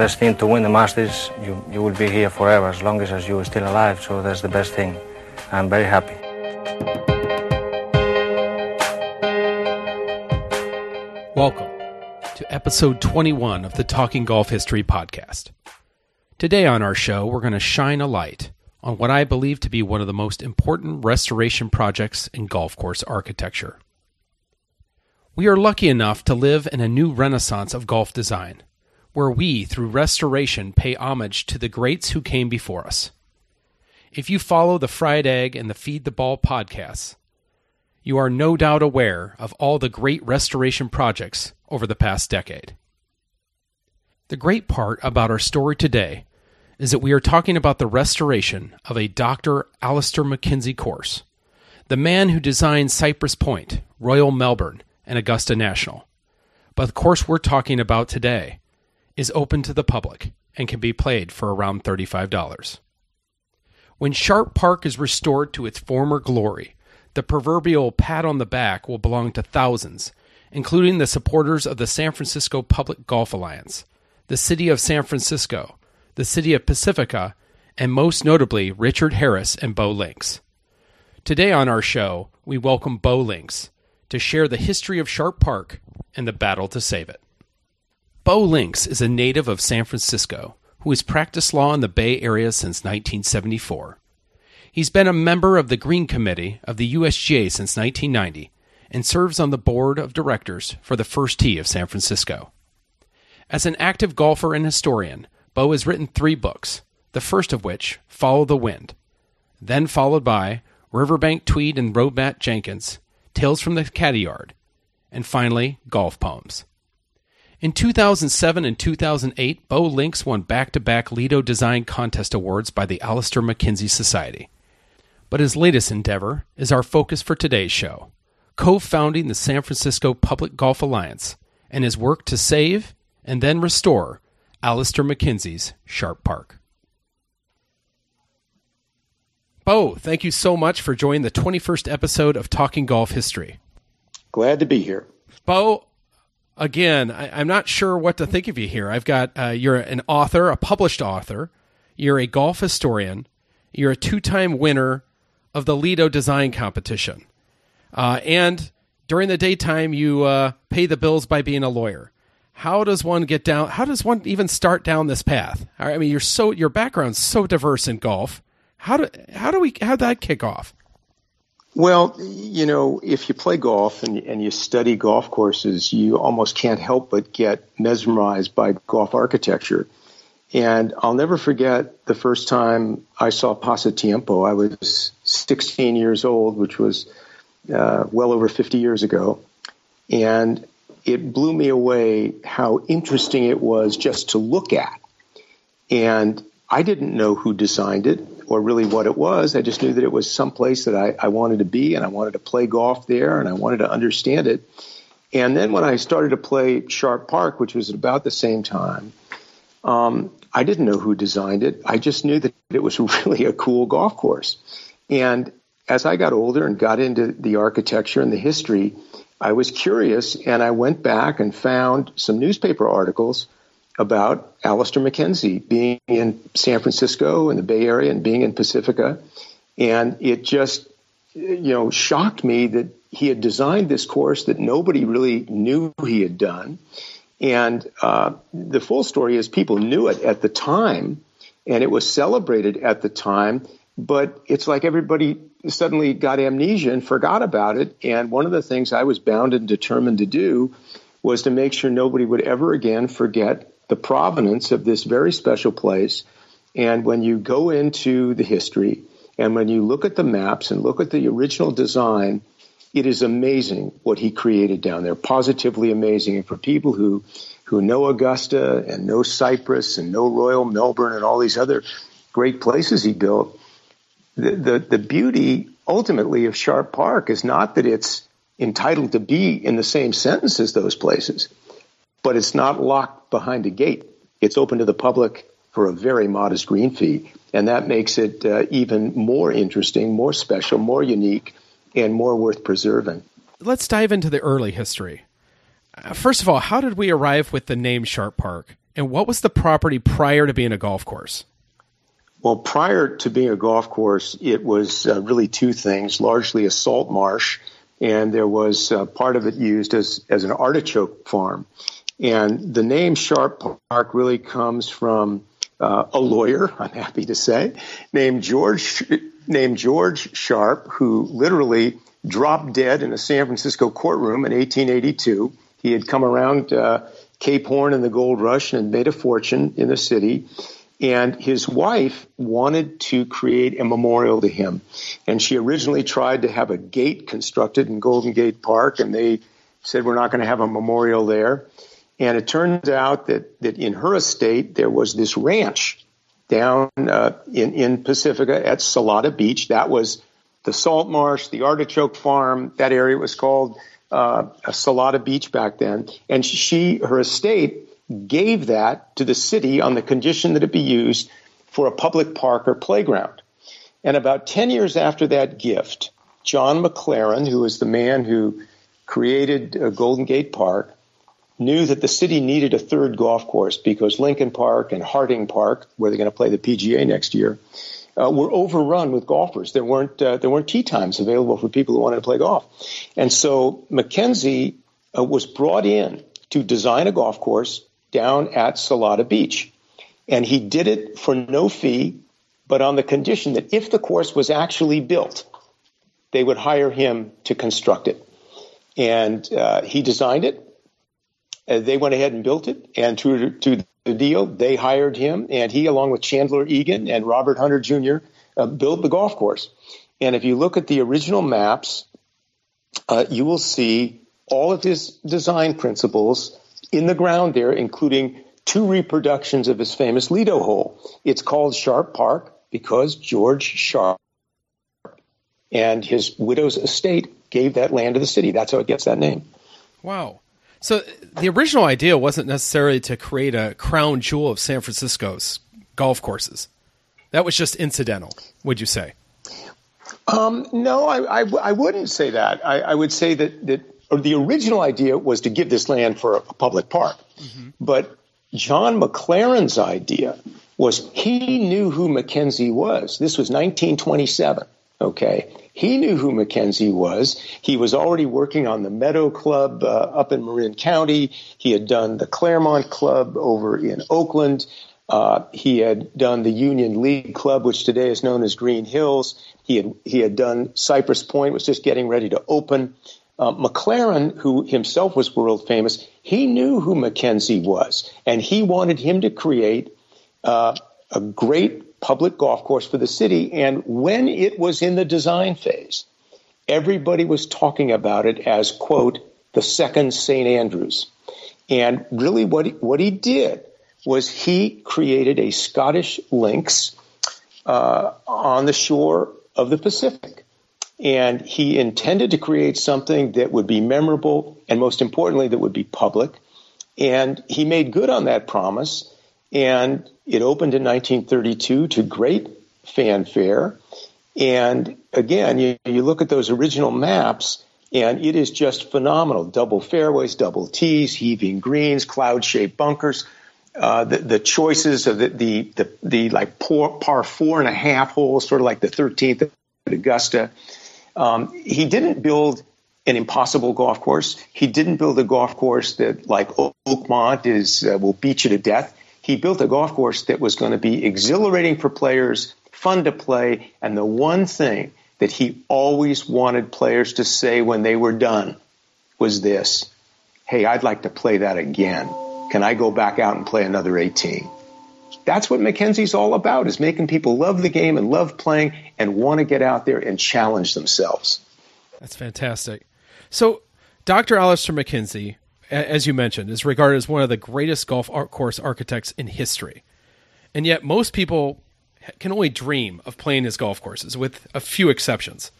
Best thing to win the Masters, you, you will be here forever as long as you're still alive. So that's the best thing. I'm very happy. Welcome to episode 21 of the Talking Golf History Podcast. Today on our show, we're going to shine a light on what I believe to be one of the most important restoration projects in golf course architecture. We are lucky enough to live in a new renaissance of golf design, where we, through restoration, pay homage to the greats who came before us. If you follow the Fried Egg and the Feed the Ball podcasts, you are no doubt aware of all the great restoration projects over the past decade. The great part about our story today is that we are talking about the restoration of a Dr. Alister MacKenzie course, the man who designed Cypress Point, Royal Melbourne, and Augusta National. But the course we're talking about today is open to the public and can be played for around $35. When Sharp Park is restored to its former glory, the proverbial pat on the back will belong to thousands, including the supporters of the San Francisco Public Golf Alliance, the City of San Francisco, the City of Pacifica, and most notably Richard Harris and Bo Links. Today on our show, we welcome Bo Links to share the history of Sharp Park and the battle to save it. Bo Links is a native of San Francisco who has practiced law in the Bay Area since 1974. He's been a member of the Green Committee of the USGA since 1990 and serves on the board of directors for the First Tee of San Francisco. As an active golfer and historian, Bo has written three books, the first of which, Follow the Wind, then followed by Riverbank Tweed and Roadmap Jenkins, Tales from the Caddy Yard, and finally, Golf Poems. In 2007 and 2008, Bo Links won back to back Lido Design Contest Awards by the Alister MacKenzie Society. But his latest endeavor is our focus for today's show co founding the San Francisco Public Golf Alliance and his work to save and then restore Alister MacKenzie's Sharp Park. Bo, thank you so much for joining the 21st episode of Talking Golf History. Glad to be here. Bo, again, I, am not sure what to think of you here. I've got uh, you're an author, a published author. You're a golf historian. You're a two-time winner of the Lido Design Competition, uh, and during the daytime, you uh, pay the bills by being a lawyer. How does one get down? How does one even start down this path? I mean, you're so your background's so diverse in golf. How do how do we how did that kick off? Well, you know, if you play golf and, and you study golf courses, you almost can't help but get mesmerized by golf architecture. And I'll never forget the first time I saw Pasatiempo. I was 16 years old, which was uh, well over 50 years ago. And it blew me away how interesting it was just to look at. And I didn't know who designed it or really what it was. I just knew that it was someplace that I, I wanted to be and I wanted to play golf there and I wanted to understand it. And then when I started to play Sharp Park, which was at about the same time, um, I didn't know who designed it. I just knew that it was really a cool golf course. And as I got older and got into the architecture and the history, I was curious and I went back and found some newspaper articles about Alister MacKenzie being in San Francisco and the Bay Area and being in Pacifica. And it just, you know, shocked me that he had designed this course that nobody really knew he had done. And uh, the full story is people knew it at the time and it was celebrated at the time, but it's like everybody suddenly got amnesia and forgot about it. And one of the things I was bound and determined to do was to make sure nobody would ever again forget the provenance of this very special place. And when you go into the history and when you look at the maps and look at the original design, it is amazing what he created down there, positively amazing. And for people who, who know Augusta and know Cypress and know Royal Melbourne and all these other great places he built, the, the, the beauty ultimately of Sharp Park is not that it's entitled to be in the same sentence as those places, but it's not locked behind a gate. It's open to the public for a very modest green fee. And that makes it uh, even more interesting, more special, more unique, and more worth preserving. Let's dive into the early history. Uh, first of all, how did we arrive with the name Sharp Park? And what was the property prior to being a golf course? Well, prior to being a golf course, it was uh, really two things largely a salt marsh, and there was uh, part of it used as, as an artichoke farm. And the name Sharp Park really comes from uh, a lawyer, I'm happy to say, named George named George Sharp, who literally dropped dead in a San Francisco courtroom in 1882. He had come around uh, Cape Horn in the gold rush and made a fortune in the city. And his wife wanted to create a memorial to him. And she originally tried to have a gate constructed in Golden Gate Park, and they said, We're not going to have a memorial there. And it turns out that, that in her estate, there was this ranch down uh, in, in Pacifica at Salada Beach. That was the salt marsh, the artichoke farm. That area was called uh, Salada Beach back then. And she, her estate, gave that to the city on the condition that it be used for a public park or playground. And about 10 years after that gift, John McLaren, who was the man who created uh, Golden Gate Park, knew that the city needed a third golf course because Lincoln Park and Harding Park, where they're going to play the PGA next year, uh, were overrun with golfers. There weren't uh, there weren't tee times available for people who wanted to play golf, and so Mackenzie uh, was brought in to design a golf course down at Salada Beach, and he did it for no fee, but on the condition that if the course was actually built, they would hire him to construct it. And uh, he designed it uh, they went ahead and built it, and to, to the deal, they hired him, and he, along with Chandler Egan and Robert Hunter Jr., uh, built the golf course. And if you look at the original maps, uh, you will see all of his design principles in the ground there, including two reproductions of his famous Lido hole. It's called Sharp Park because George Sharp and his widow's estate gave that land to the city. That's how it gets that name. Wow. So the original idea wasn't necessarily to create a crown jewel of San Francisco's golf courses. That was just incidental, would you say? Um, no, I, I, I, wouldn't say that. I, I, would say that, that the original idea was to give this land for a, a public park. Mm-hmm. But John McLaren's idea was he knew who Mackenzie was. This was 1927. Okay. He knew who Mackenzie was. He was already working on the Meadow Club uh, up in Marin County. He had done the Claremont Club over in Oakland. Uh, he had done the Union League Club, which today is known as Green Hills. He had he had done Cypress Point, was just getting ready to open. Uh, McLaren, who himself was world famous, he knew who Mackenzie was, and he wanted him to create uh, a great public golf course for the city. And when it was in the design phase, everybody was talking about it as, quote, the second St. Andrews. And really what he, what he did was he created a Scottish links uh, on the shore of the Pacific. And he intended to create something that would be memorable and most importantly, that would be public. And he made good on that promise. And it opened in 1932 to great fanfare. And again, you, you look at those original maps, and it is just phenomenal. Double fairways, double tees, heaving greens, cloud shaped bunkers. Uh, the, the, choices of the, the, the, the like par, par, four and a half holes, sort of like the 13th at Augusta. Um, he didn't build an impossible golf course. He didn't build a golf course that, like Oakmont, is uh, will beat you to death he built a golf course that was going to be exhilarating for players, fun to play, and the one thing that he always wanted players to say when they were done was this Hey, I'd like to play that again. Can I go back out and play another 18? That's what Mackenzie's all about is making people love the game and love playing and want to get out there and challenge themselves. That's fantastic. So, Dr. Alister MacKenzie, as you mentioned, is regarded as one of the greatest golf course architects in history. And yet, most people can only dream of playing his golf courses, with a few exceptions.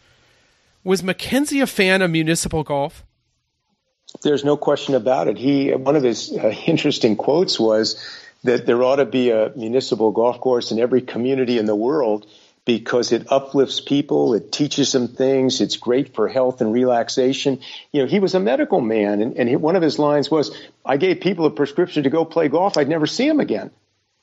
Was MacKenzie a fan of municipal golf? There's no question about it. He one of his uh, interesting quotes was that there ought to be a municipal golf course in every community in the world because it uplifts people, it teaches them things, it's great for health and relaxation. You know, he was a medical man, and, and he, one of his lines was, "I gave people a prescription to go play golf. I'd never see them again."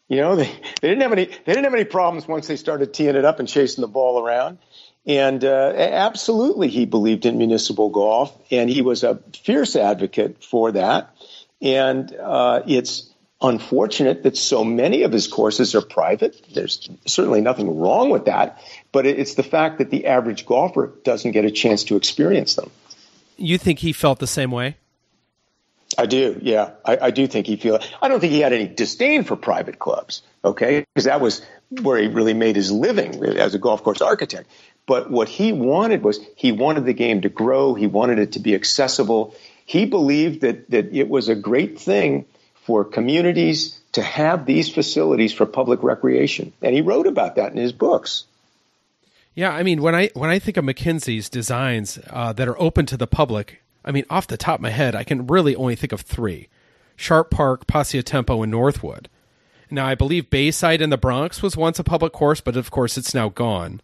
You know, they, they didn't have any they didn't have any problems once they started teeing it up and chasing the ball around. And uh, absolutely, he believed in municipal golf, and he was a fierce advocate for that. And uh, it's unfortunate that so many of his courses are private. There's certainly nothing wrong with that, but it's the fact that the average golfer doesn't get a chance to experience them. You think he felt the same way? I do, yeah. I, I do think he feel. I don't think he had any disdain for private clubs, okay, because that was where he really made his living as a golf course architect. But what he wanted was he wanted the game to grow. He wanted it to be accessible. He believed that that it was a great thing for communities to have these facilities for public recreation, and he wrote about that in his books. Yeah, I mean, when I when I think of MacKenzie's designs uh, that are open to the public, I mean, off the top of my head, I can really only think of three: Sharp Park, Pasatiempo, and Northwood. Now, I believe Bayside in the Bronx was once a public course, but of course, it's now gone.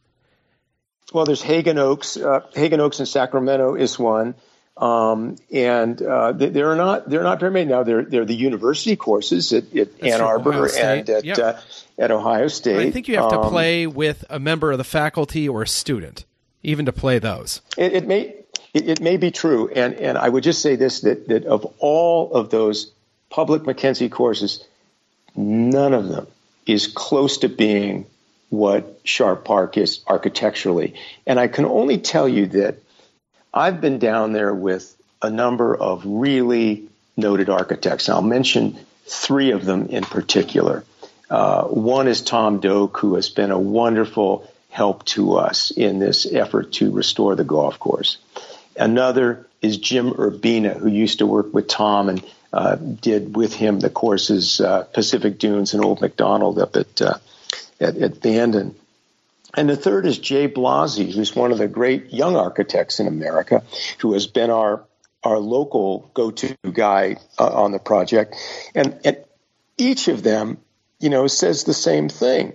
Well, there's Haggin Oaks. Uh, Haggin Oaks in Sacramento is one, um, and uh, they're not they're not very many now. They're they're the university courses at, at Ann Arbor and at yep. uh, at Ohio State. I think you have to um, play with a member of the faculty or a student, even to play those. It, it may it, it, may be true, and and I would just say this that that of all of those public MacKenzie courses, none of them is close to being what Sharp Park is architecturally. And I can only tell you that I've been down there with a number of really noted architects. I'll mention three of them in particular. Uh, one is Tom Doak, who has been a wonderful help to us in this effort to restore the golf course. Another is Jim Urbina, who used to work with Tom and uh, did with him the courses uh, Pacific Dunes and Old Macdonald up at uh, at, at Bandon. And the third is Jay Blasi, who's one of the great young architects in America, who has been our our local go-to guy uh, on the project, and, and each of them, you know, says the same thing.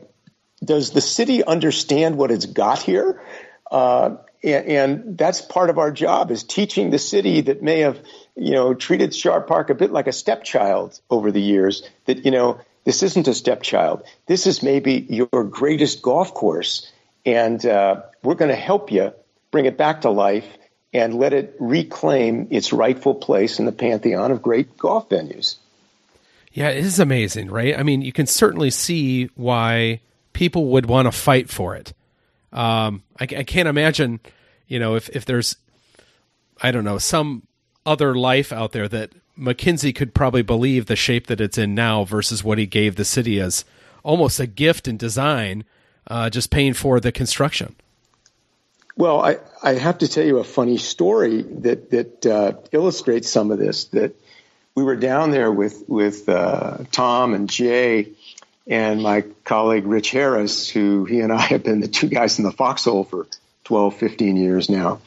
Does the city understand what it's got here? Uh, and, and, that's part of our job is teaching the city that may have, you know, treated Sharp Park a bit like a stepchild over the years. That you know, this isn't a stepchild. This is maybe your greatest golf course. And uh, we're going to help you bring it back to life and let it reclaim its rightful place in the pantheon of great golf venues. Yeah, it is amazing, right? I mean, you can certainly see why people would want to fight for it. Um, I, I can't imagine, you know, if, if there's, I don't know, some other life out there that MacKenzie could probably believe the shape that it's in now versus what he gave the city as almost a gift in design, uh, just paying for the construction. Well, I, I have to tell you a funny story that that uh, illustrates some of this. That we were down there with with uh, Tom and Jay and my colleague Rich Harris, who he and I have been the two guys in the foxhole for 12, 15 years now.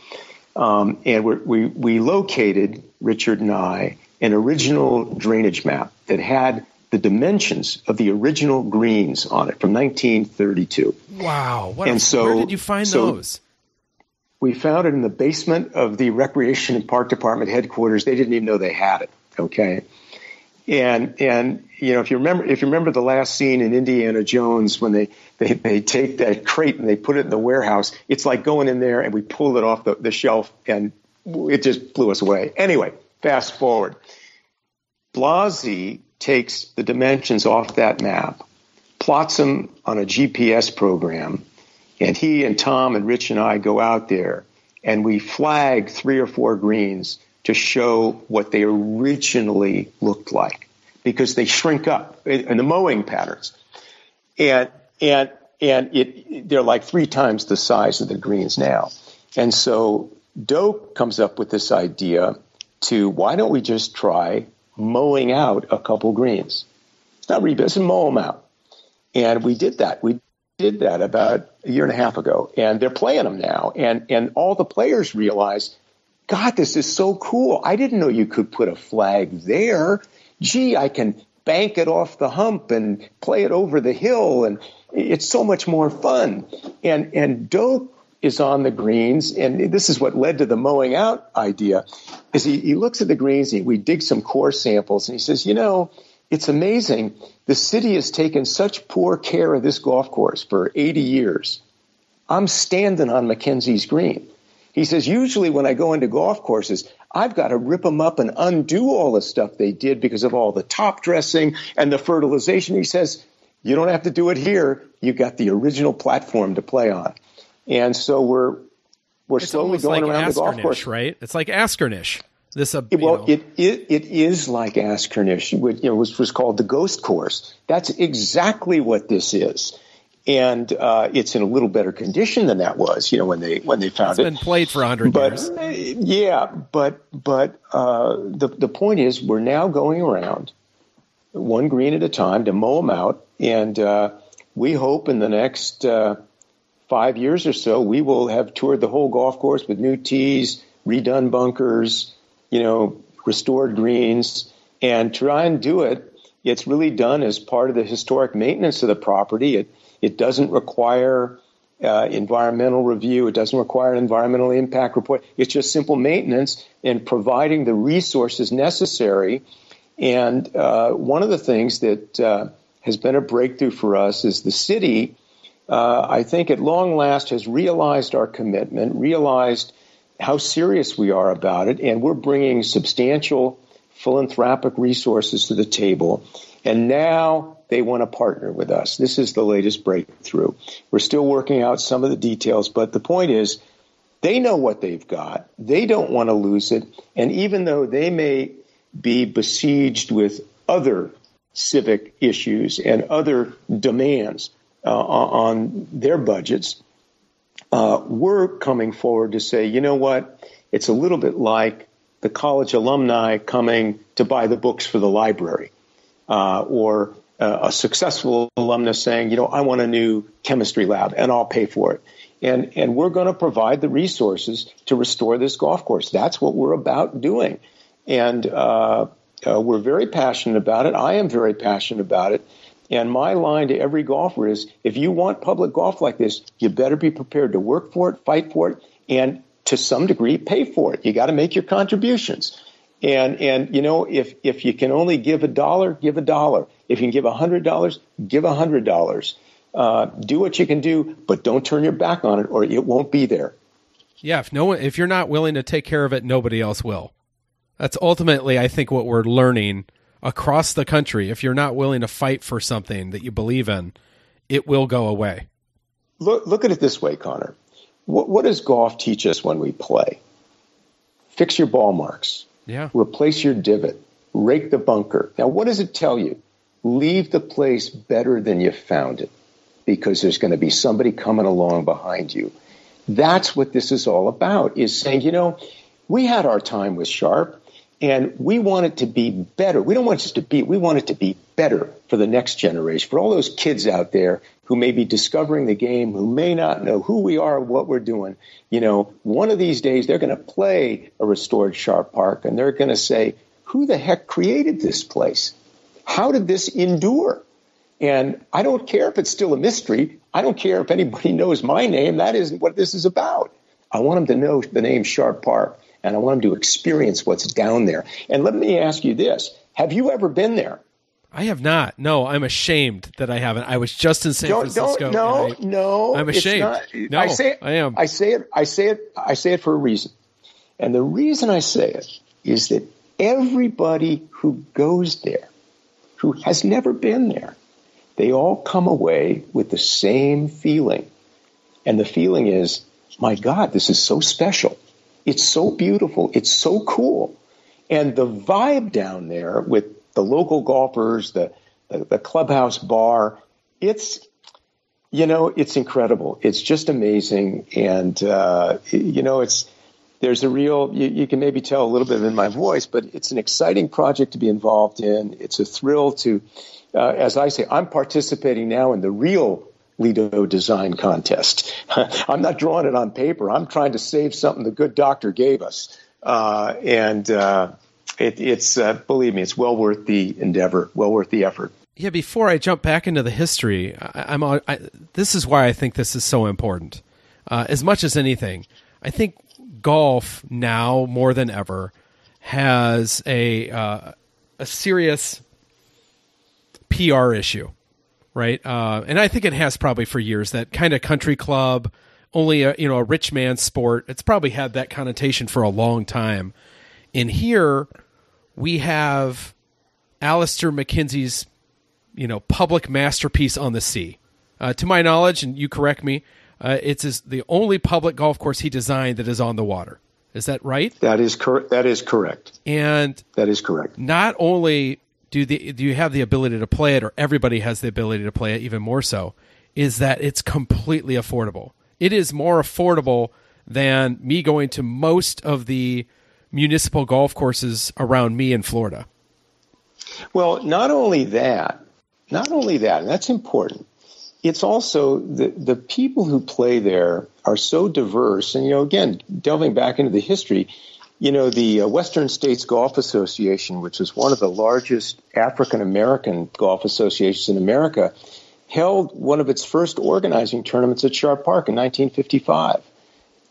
Um, and we we located Richard and I an original drainage map that had the dimensions of the original greens on it from 1932. Wow! What and a, so, where did you find so those? We found it in the basement of the Recreation and Park Department headquarters. They didn't even know they had it. Okay, and and you know if you remember if you remember the last scene in Indiana Jones when they they, they take that crate and they put it in the warehouse, it's like going in there and we pulled it off the, the shelf and it just blew us away. Anyway, Fast forward. Blasi takes the dimensions off that map, plots them on a GPS program, and he and Tom and Rich and I go out there and we flag three or four greens to show what they originally looked like because they shrink up in the mowing patterns. And, and, and it, they're like three times the size of the greens now. And so Doak comes up with this idea to why don't we just try mowing out a couple greens? Not rebuild, mow them out. And we did that. We did that about a year and a half ago, and they're playing them now. And and all the players realize, God, this is so cool. I didn't know you could put a flag there. Gee, I can bank it off the hump and play it over the hill, and it's so much more fun. And and Doak is on the greens, and this is what led to the mowing out idea. Is he, he looks at the greens, he, we dig some core samples, and he says, you know, it's amazing. The city has taken such poor care of this golf course for 80 years. I'm standing on Mackenzie's green. He says, usually when I go into golf courses, I've got to rip them up and undo all the stuff they did because of all the top dressing and the fertilization. He says, you don't have to do it here. You've got the original platform to play on. And so we're we're it's slowly going like around the golf course. right? It's like Askernish. This, uh, well, know. it, it it is like Askernish, which you know, was was called the Ghost Course. That's exactly what this is, and uh, it's in a little better condition than that was. You know, when they when they found it's it. been played for hundred years. uh, yeah, but but uh, the the point is, we're now going around one green at a time to mow them out, and uh, we hope in the next uh, five years or so we will have toured the whole golf course with new tees, redone bunkers, you know, restored greens, and try and do it. It's really done as part of the historic maintenance of the property. It it doesn't require uh, environmental review. It doesn't require an environmental impact report. It's just simple maintenance and providing the resources necessary. And uh, one of the things that uh, has been a breakthrough for us is the city, uh, I think at long last has realized our commitment, realized how serious we are about it, and we're bringing substantial philanthropic resources to the table. And now they want to partner with us. This is the latest breakthrough. We're still working out some of the details, but the point is they know what they've got. They don't want to lose it. And even though they may be besieged with other civic issues and other demands uh, on their budgets, uh, we're coming forward to say, you know what? It's a little bit like the college alumni coming to buy the books for the library, uh, or uh, a successful alumnus saying, you know, I want a new chemistry lab and I'll pay for it. And, and we're going to provide the resources to restore this golf course. That's what we're about doing. And uh, uh, we're very passionate about it. I am very passionate about it. And my line to every golfer is if you want public golf like this, you better be prepared to work for it, fight for it, and to some degree pay for it. You got to make your contributions. And and you know if if you can only give a dollar, give a dollar. If you can give a hundred dollars, give a hundred dollars. Uh, do what you can do, but don't turn your back on it, or it won't be there. Yeah, if no one, if you're not willing to take care of it, nobody else will. That's ultimately, I think, what we're learning across the country. If you're not willing to fight for something that you believe in, it will go away. Look, look at it this way, Connor. What, what does golf teach us when we play? Fix your ball marks. Yeah. Replace your divot. Rake the bunker. Now, what does it tell you? Leave the place better than you found it because there's going to be somebody coming along behind you. That's what this is all about is saying, you know, we had our time with Sharp and we want it to be better. We don't want it just to be, we want it to be better for the next generation, for all those kids out there who may be discovering the game, who may not know who we are, what we're doing. You know, one of these days they're going to play a restored Sharp Park and they're going to say, who the heck created this place? How did this endure? And I don't care if it's still a mystery. I don't care if anybody knows my name. That isn't what this is about. I want them to know the name Sharp Park and I want them to experience what's down there. And let me ask you this. Have you ever been there? I have not. No, I'm ashamed that I haven't. I was just in San don't, Francisco. Don't, no, I, no. I'm ashamed. Not, no, I say it, I am. I say it. I say it. I say it for a reason. And the reason I say it is that everybody who goes there, who has never been there, they all come away with the same feeling. And the feeling is, my God, this is so special. It's so beautiful. It's so cool. And the vibe down there with the local golfers, the, the, the clubhouse bar, it's, you know, it's incredible. It's just amazing. And, uh, you know, it's, there's a real, you, you, can maybe tell a little bit in my voice, but it's an exciting project to be involved in. It's a thrill to, uh, as I say, I'm participating now in the real Lido design contest. I'm not drawing it on paper. I'm trying to save something the good doctor gave us. Uh, and uh, it, it's, uh, believe me, it's well worth the endeavor, well worth the effort. Yeah, before I jump back into the history, I, am this is why I think this is so important. Uh, as much as anything, I think golf now more than ever has a uh, a serious PR issue, right? Uh, and I think it has probably for years. That kind of country club, only a you know a rich man's sport. It's probably had that connotation for a long time. In here, we have Alister MacKenzie's you know public masterpiece on the sea. Uh, to my knowledge, and you correct me, uh, it's his, the only public golf course he designed that is on the water. Is that right? That is correct. That is correct. And that is correct. Not only do the do you have the ability to play it, or everybody has the ability to play it, even more so, is that it's completely affordable. It is more affordable than me going to most of the municipal golf courses around me in Florida. Well, not only that, not only that, and that's important it's also the, the people who play there are so diverse. And, you know, again, delving back into the history, you know, the uh, Western States Golf Association, which is one of the largest African American golf associations in America, held one of its first organizing tournaments at Sharp Park in 1955.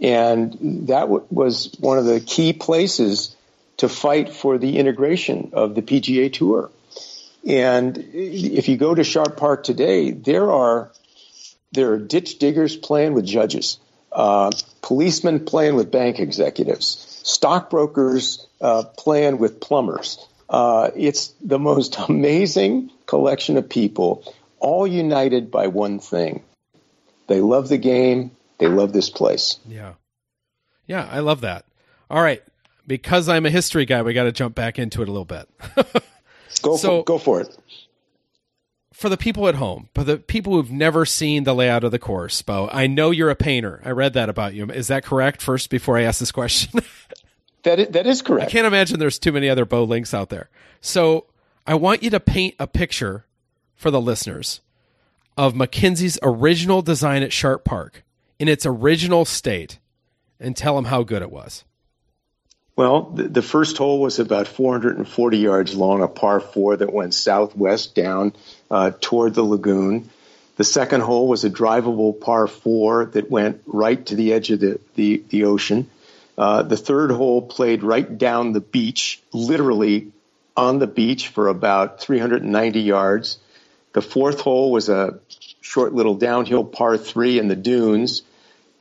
And that w- was one of the key places to fight for the integration of the PGA Tour. And if you go to Sharp Park today, there are there are ditch diggers playing with judges, uh, policemen playing with bank executives, stockbrokers uh, playing with plumbers. Uh, it's the most amazing collection of people, all united by one thing: they love the game. They love this place. Yeah, yeah, I love that. All right, because I'm a history guy, we got to jump back into it a little bit. Go so, for, go for it. For the people at home, for the people who've never seen the layout of the course, Bo, I know you're a painter. I read that about you. Is that correct? First, before I ask this question. that is, that is correct. I can't imagine there's too many other Bo links out there. So I want you to paint a picture for the listeners of Mackenzie's original design at Sharp Park in its original state and tell them how good it was. Well, the, first hole was about 440 yards long, a par four that went southwest down uh, toward the lagoon. The second hole was a drivable par four that went right to the edge of the, the, the ocean. Uh, the third hole played right down the beach, literally on the beach for about 390 yards. The fourth hole was a short little downhill par three in the dunes.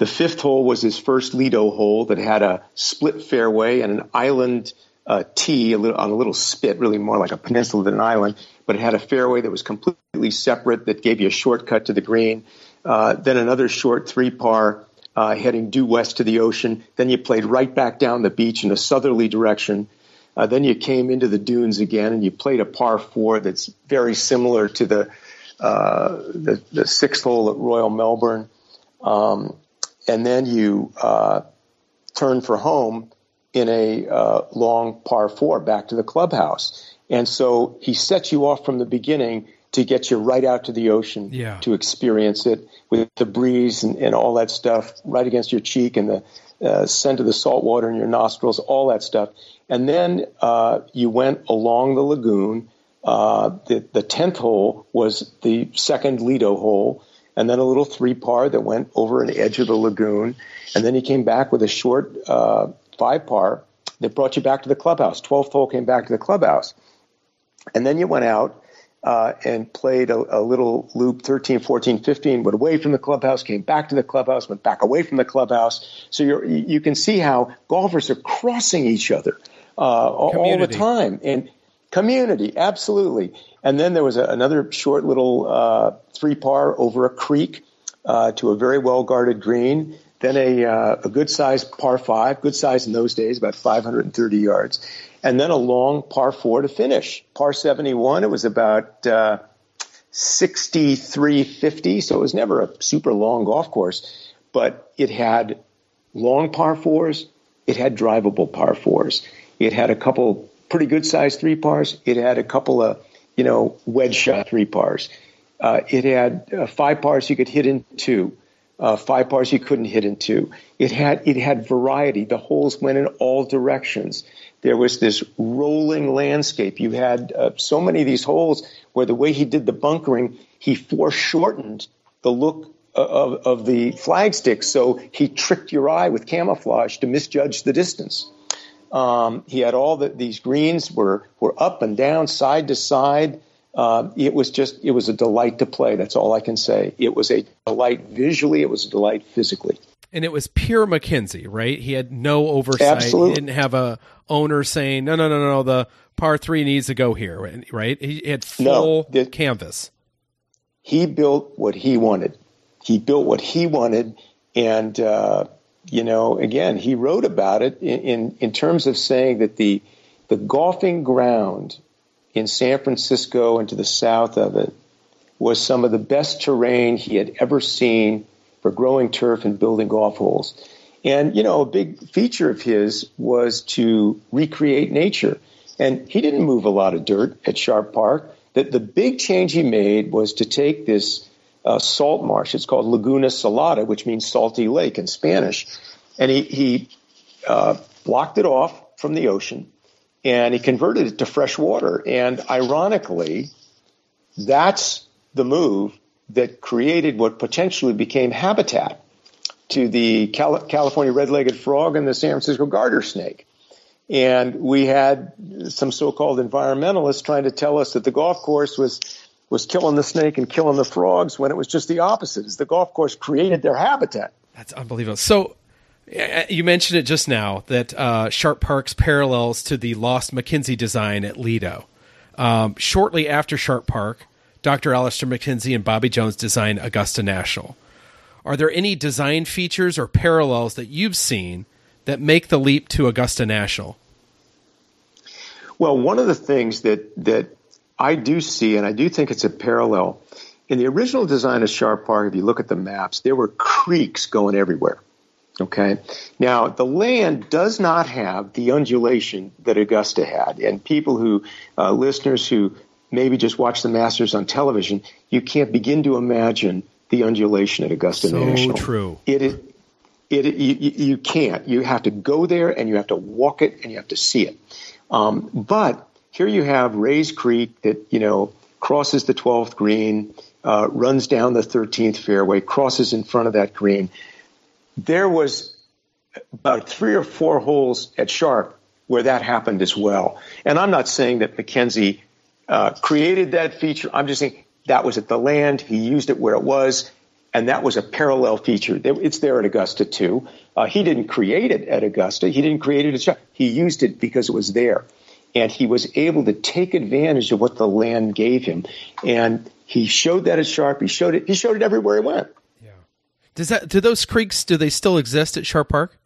The fifth hole was his first Lido hole that had a split fairway and an island uh, tee a little, on a little spit, really more like a peninsula than an island, but it had a fairway that was completely separate that gave you a shortcut to the green. Uh, then another short three par uh, heading due west to the ocean. Then you played right back down the beach in a southerly direction. Uh, then you came into the dunes again and you played a par four that's very similar to the uh, the, the, sixth hole at Royal Melbourne. Um, and then you uh, turn for home in a uh, long par four back to the clubhouse. And so he sets you off from the beginning to get you right out to the ocean yeah. to experience it with the breeze and, and, all that stuff right against your cheek and the uh, scent of the salt water in your nostrils, all that stuff. And then uh, you went along the lagoon. Uh, the, the 10th hole was the second Lido hole and then a little three par that went over an edge of the lagoon. And then he came back with a short uh, five par that brought you back to the clubhouse. 12th hole came back to the clubhouse. And then you went out uh, and played a, a, little loop 13, 14, 15, went away from the clubhouse, came back to the clubhouse, went back away from the clubhouse. So you you can see how golfers are crossing each other uh, all the time. And community, absolutely. And then there was a, another short little uh, three par over a creek uh, to a very well guarded green. Then a, uh, a good sized par five, good size in those days, about 530 yards. And then a long par four to finish. Par 71, it was about uh, 6350, so it was never a super long golf course, but it had long par fours, it had drivable par fours. It had a couple pretty good sized three pars. It had a couple of, you know, wedge shot three pars. Uh, it had uh, five pars you could hit in two, uh, five pars you couldn't hit in two. It had it had variety. The holes went in all directions. There was this rolling landscape. You had uh, so many of these holes where the way he did the bunkering, he foreshortened the look of, of the flagstick, so he tricked your eye with camouflage to misjudge the distance. Um, he had all the, these greens were were up and down, side to side. Uh, it was just it was a delight to play. That's all I can say. It was a delight visually. It was a delight physically. And it was pure Mackenzie, right? He had no oversight. Absolutely. He didn't have a owner saying, "No, no, no, no, the par three needs to go here." Right? He had full No, the- canvas. he built what he wanted. He built what he wanted, and uh, you know, again, he wrote about it in, in in terms of saying that the the golfing ground in San Francisco and to the south of it was some of the best terrain he had ever seen for growing turf and building golf holes. And you know, a big feature of his was to recreate nature. And he didn't move a lot of dirt at Sharp Park. That the big change he made was to take this uh, salt marsh. It's called Laguna Salada, which means salty lake in Spanish. And he, he uh, blocked it off from the ocean and he converted it to fresh water. And ironically, that's the move that created what potentially became habitat to the Cal- California red-legged frog and the San Francisco garter snake. And we had some so-called environmentalists trying to tell us that the golf course was was killing the snake and killing the frogs when it was just the opposite. Is the golf course created their habitat. That's unbelievable. So uh, you mentioned it just now that uh, Sharp Park's parallels to the lost MacKenzie design at Lido. Um, shortly after Sharp Park, Dr. Alister MacKenzie and Bobby Jones designed Augusta National. Are there any design features or parallels that you've seen that make the leap to Augusta National? Well, one of the things that that I do see, and I do think it's a parallel, in the original design of Sharp Park, if you look at the maps, there were creeks going everywhere. Okay. Now, the land does not have the undulation that Augusta had. And people who, uh, listeners who maybe just watch the Masters on television, you can't begin to imagine the undulation at Augusta So National. true. It is. It, you, you you can't. You have to go there and you have to walk it and you have to see it. Um, but here you have Rae's Creek that you know crosses the 12th green, uh, runs down the 13th fairway, crosses in front of that green. There was about three or four holes at Sharp where that happened as well. And I'm not saying that Mackenzie uh, created that feature. I'm just saying that was at the land. He used it where it was, and that was a parallel feature. It's there at Augusta too. Uh, he didn't create it at Augusta. He didn't create it at Sharp. He used it because it was there, and he was able to take advantage of what the land gave him. And he showed that at Sharp. He showed it. He showed it everywhere he went. Yeah. Does that do those creeks? Do they still exist at Sharp Park?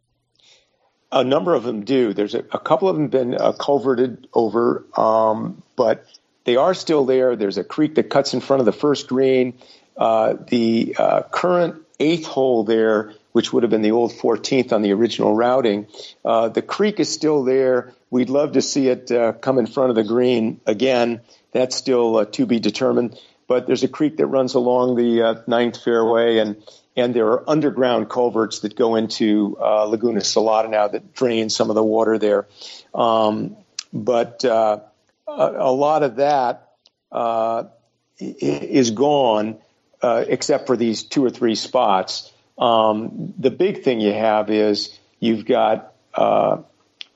A number of them do. There's a, a couple of them been uh, culverted over, um, but they are still there. There's a creek that cuts in front of the first green. Uh, the uh, current eighth hole there, which would have been the old 14th on the original routing, uh, the creek is still there. We'd love to see it uh, come in front of the green again. That's still uh, to be determined. But there's a creek that runs along the uh, ninth fairway, and and there are underground culverts that go into uh, Laguna Salada now that drain some of the water there. Um, but uh, a, a lot of that is gone, except for these two or three spots. Um, the big thing you have is you've got uh,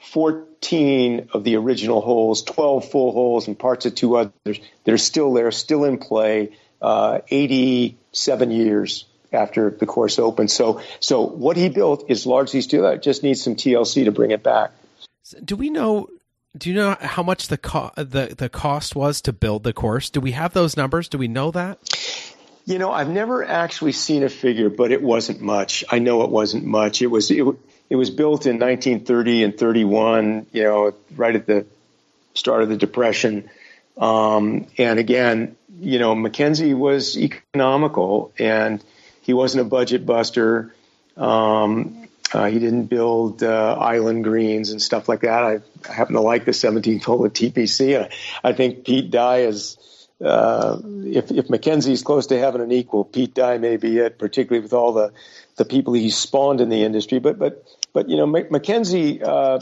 14 of the original holes, 12 full holes, and parts of two others that are still there, still in play, uh, 87 years after the course opened. So, so what he built is largely still there. It just needs some TLC to bring it back. Do we know? Do you know how much the co- the the cost was to build the course? Do we have those numbers? Do we know that? You know, I've never actually seen a figure, but it wasn't much. I know it wasn't much. It was it, it was built in 1930 and 31. You know, right at the start of the Depression. Um, and again, you know, Mackenzie was economical and he wasn't a budget buster. Um, Uh, he didn't build uh, island greens and stuff like that. I, I happen to like the 17th hole at TPC. I, I think Pete Dye is. Uh, if if Mackenzie's close to having an equal, Pete Dye may be it, particularly with all the the people he's spawned in the industry. But but but you know, Mackenzie uh,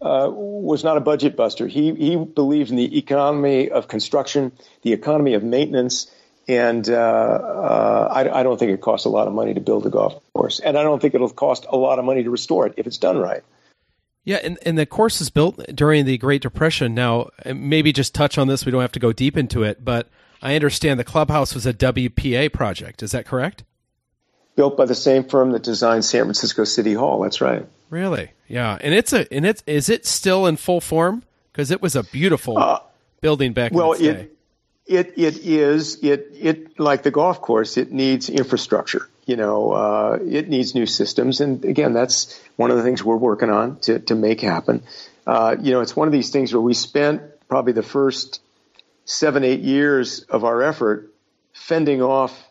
uh, was not a budget buster. He he believed in the economy of construction, the economy of maintenance, and uh, uh, I, I, don't think it costs a lot of money to build a golf course, and I don't think it'll cost a lot of money to restore it if it's done right. Yeah, and, and the course is built during the Great Depression. Now, maybe just touch on this. We don't have to go deep into it, but I understand the clubhouse was a WPA project. Is that correct? Built by the same firm that designed San Francisco City Hall. That's right. Really? Yeah. And it's a and it's is it still in full form? Because it was a beautiful uh, building back well, in its day. It, it it is it it like the golf course. It needs infrastructure. You know, uh, it needs new systems, and again, that's one of the things we're working on to to make happen. Uh, you know, it's one of these things where we spent probably the first seven eight years of our effort fending off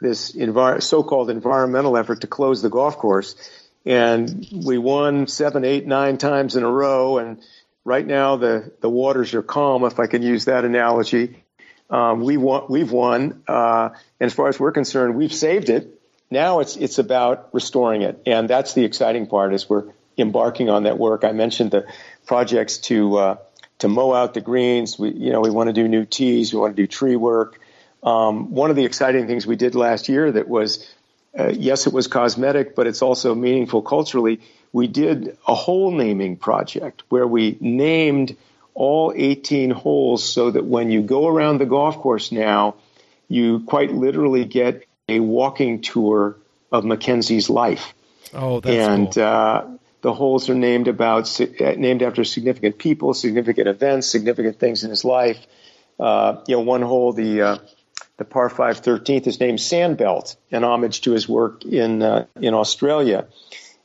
this envir- so-called environmental effort to close the golf course, and we won seven eight nine times in a row, and right now the the waters are calm, if I can use that analogy um, we won, we've won, uh, and as far as we're concerned, we've saved it. Now it's it's about restoring it, and that's the exciting part. Is we're embarking on that work. I mentioned the projects to uh, to mow out the greens. We you know we want to do new tees. We want to do tree work. Um, one of the exciting things we did last year that was uh, yes, it was cosmetic, but it's also meaningful culturally. We did a hole naming project where we named all 18 holes so that when you go around the golf course now, you quite literally get a walking tour of Mackenzie's life. Oh, that's and cool. uh, the holes are named about uh, named after significant people, significant events, significant things in his life. Uh, you know, one hole, the uh, the par five thirteenth, is named Sandbelt, in homage to his work in uh, in Australia,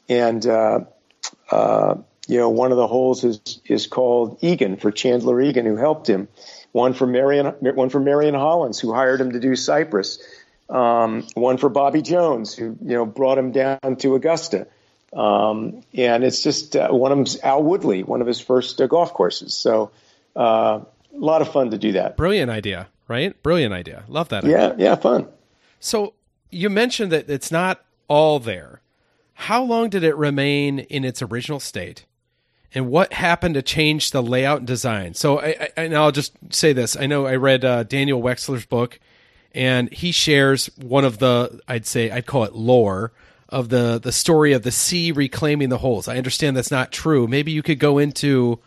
and uh, you know, one of the holes is is called Egan for Chandler Egan, who helped him. One for Marion, one for Marion Hollins, who hired him to do Cypress. Um, one for Bobby Jones, who you know brought him down to Augusta. Um, and it's just uh, one of them's Alwoodley, one of his first uh, golf courses. So uh, a lot of fun to do that. Brilliant idea, right? Brilliant idea. Love that. Yeah, idea. yeah, fun. So you mentioned that it's not all there. How long did it remain in its original state? and what happened to change the layout and design. So, I, I, and I'll just say this: I know I read uh, Daniel Wexler's book, and he shares one of the I'd say I'd call it lore of the the story of the sea reclaiming the holes. I understand that's not true. Maybe you could go into,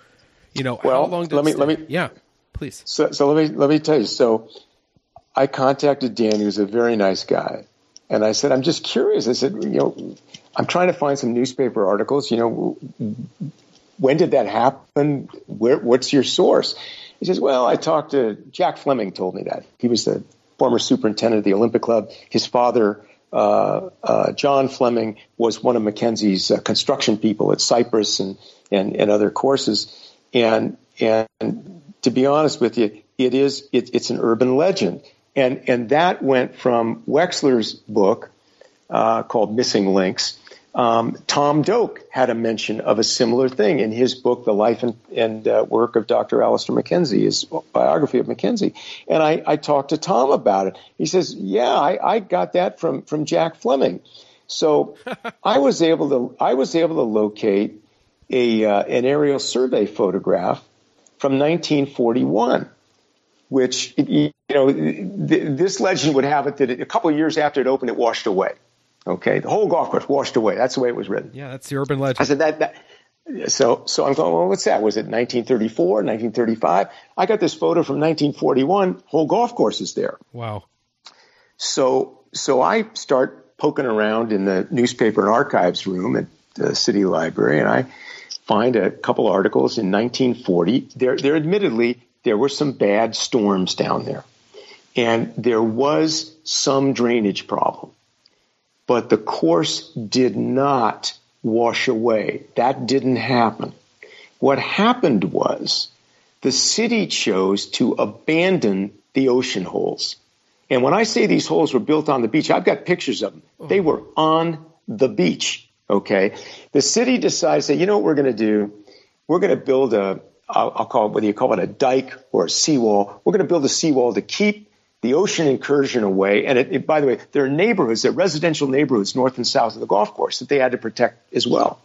you know, well, how long did let me let me yeah, please. So, so let me let me tell you. So, I contacted Dan, who's a very nice guy, and I said, I'm just curious. I said, you know, I'm trying to find some newspaper articles. You know, when did that happen? Where, what's your source? He says, well, I talked to Jack Fleming told me that. He was the former superintendent of the Olympic Club. His father, uh, uh, John Fleming, was one of Mackenzie's uh, construction people at Cypress and, and, and other courses. And, and to be honest with you, it is, it, it's an urban legend. And, and that went from Wexler's book, uh, called Missing Links, um, Tom Doak had a mention of a similar thing in his book, The Life and, and uh, Work of Dr. Alister Mackenzie, his biography of Mackenzie. And I, I, talked to Tom about it. He says, Yeah, I, I got that from, from Jack Fleming. So I was able to I was able to locate a uh, an aerial survey photograph from 1941, which you know th- this legend would have it that a couple of years after it opened, it washed away. Okay, the whole golf course washed away. That's the way it was written. Yeah, that's the urban legend. I said that. that so, so I'm going. Well, what's that? Was it 1934, 1935? I got this photo from 1941. Whole golf course is there. Wow. So, so I start poking around in the newspaper and archives room at the city library, and I find a couple articles in 1940. There, there, admittedly, there were some bad storms down there, and there was some drainage problem but the course did not wash away. That didn't happen. What happened was the city chose to abandon the ocean holes. And when I say these holes were built on the beach, I've got pictures of them. Oh. They were on the beach. Okay. The city decides that, you know what we're going to do? We're going to build a, I'll, I'll call it, whether you call it a dike or a seawall, we're going to build a seawall to keep the ocean incursion away. And it, it, by the way, there are neighborhoods, there are residential neighborhoods north and south of the golf course that they had to protect as well.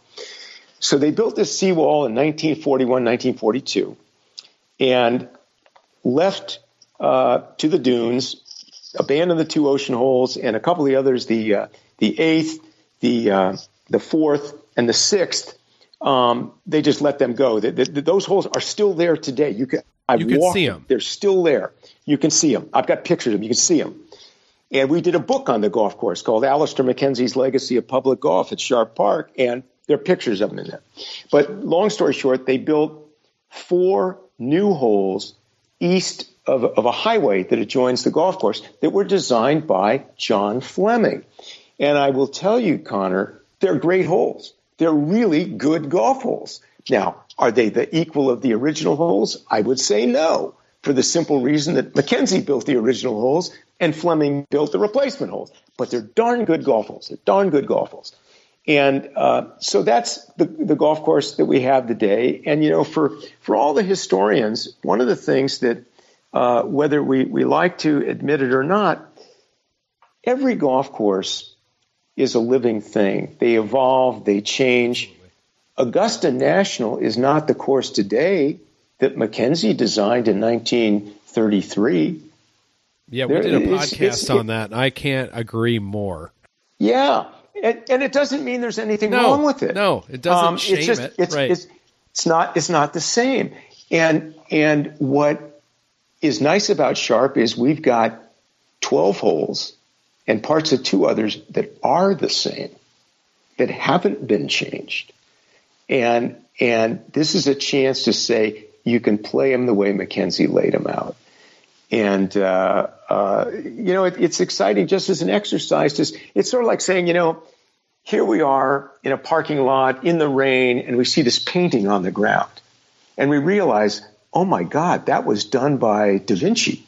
So they built this seawall in 1941, 1942, and left uh, to the dunes, abandoned the two ocean holes, and a couple of the others, the uh, the eighth, the uh, the fourth, and the sixth. Um, they just let them go. The, the, those holes are still there today. You can I you can see them. They're still there. You can see them. I've got pictures of them. You can see them. And we did a book on the golf course called Alister MacKenzie's Legacy of Public Golf at Sharp Park, and there are pictures of them in there. But long story short, they built four new holes east of, of a highway that adjoins the golf course that were designed by John Fleming. And I will tell you, Connor, they're great holes. They're really good golf holes. Now, are they the equal of the original holes? I would say no, for the simple reason that Mackenzie built the original holes and Fleming built the replacement holes. But they're darn good golf holes. They're darn good golf holes. And uh, so that's the, the golf course that we have today. And, you know, for, for all the historians, one of the things that, uh, whether we, we like to admit it or not, every golf course is a living thing. They evolve, they change. Augusta National is not the course today that Mackenzie designed in 1933. Yeah, we there, did a podcast it's, it's, on that, and I can't agree more. Yeah, and, and it doesn't mean there's anything no, wrong with it. No, it doesn't um, shame it's just, it. It's, right. it's, it's not it's not the same. And and what is nice about Sharp is we've got 12 holes and parts of two others that are the same, that haven't been changed. And and this is a chance to say you can play them the way Mackenzie laid them out. And, uh, uh, you know, it, it's exciting just as an exercise. Just, it's sort of like saying, you know, here we are in a parking lot in the rain and we see this painting on the ground. And we realize, oh my God, that was done by Da Vinci.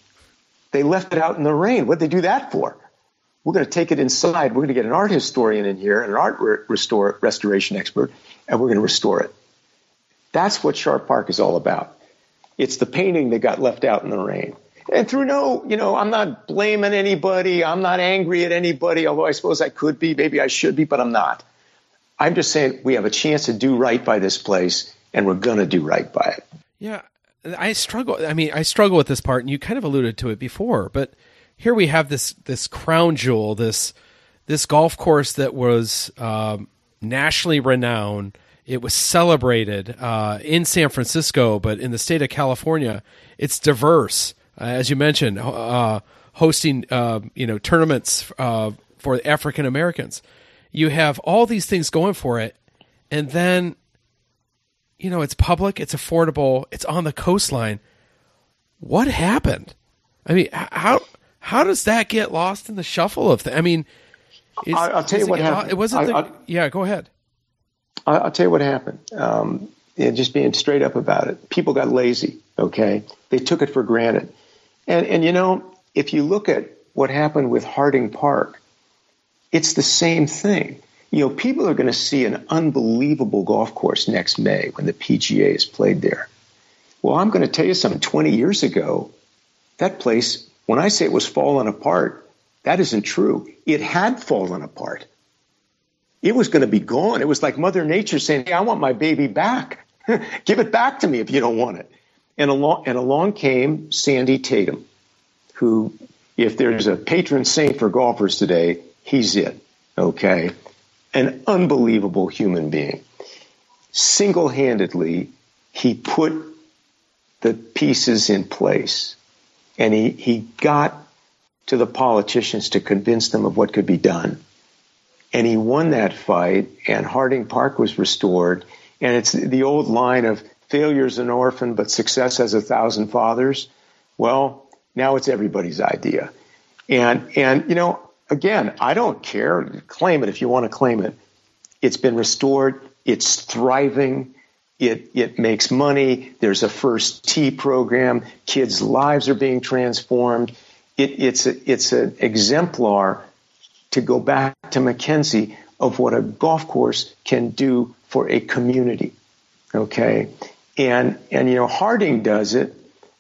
They left it out in the rain. What'd they do that for? We're going to take it inside. We're going to get an art historian in here, and an art re- restore, restoration expert, and we're going to restore it. That's what Sharp Park is all about. It's the painting that got left out in the rain. And through no, you know, I'm not blaming anybody. I'm not angry at anybody, although I suppose I could be. Maybe I should be, but I'm not. I'm just saying we have a chance to do right by this place, and we're going to do right by it. Yeah. I struggle. I mean, I struggle with this part, and you kind of alluded to it before, but here we have this this crown jewel, this this golf course that was um, nationally renowned. It was celebrated uh, in San Francisco, but in the state of California, it's diverse. Uh, as you mentioned, uh, hosting uh, you know tournaments for African Americans. You have all these things going for it, and then you know it's public, it's affordable, it's on the coastline. What happened? I mean, how how does that get lost in the shuffle of things? I mean, is, I'll tell you what happened. It wasn't. I, the, I, yeah, go ahead. I'll tell you what happened. Um, just being straight up about it. People got lazy. Okay, they took it for granted. And, and you know, if you look at what happened with Harding Park, it's the same thing. You know, people are going to see an unbelievable golf course next May when the PGA is played there. Well, I'm going to tell you something. 20 years ago, that place, when I say it was falling apart, that isn't true. It had fallen apart. It was going to be gone. It was like Mother Nature saying, Hey, I want my baby back. Give it back to me if you don't want it. And along, and along came Sandy Tatum, who, if there's a patron saint for golfers today, he's it. Okay. An unbelievable human being. Single handedly, he put the pieces in place and he, he got to the politicians to convince them of what could be done. And he won that fight, and Harding Park was restored. And it's the old line of failure's an orphan, but success has a thousand fathers. Well, now it's everybody's idea. And, and, you know, again, I don't care. Claim it if you want to claim it. It's been restored. It's thriving. It, it makes money. There's a first tee program. Kids' lives are being transformed. It, it's, a, it's an exemplar to go back to Mackenzie of what a golf course can do for a community. Okay. And, and, you know, Harding does it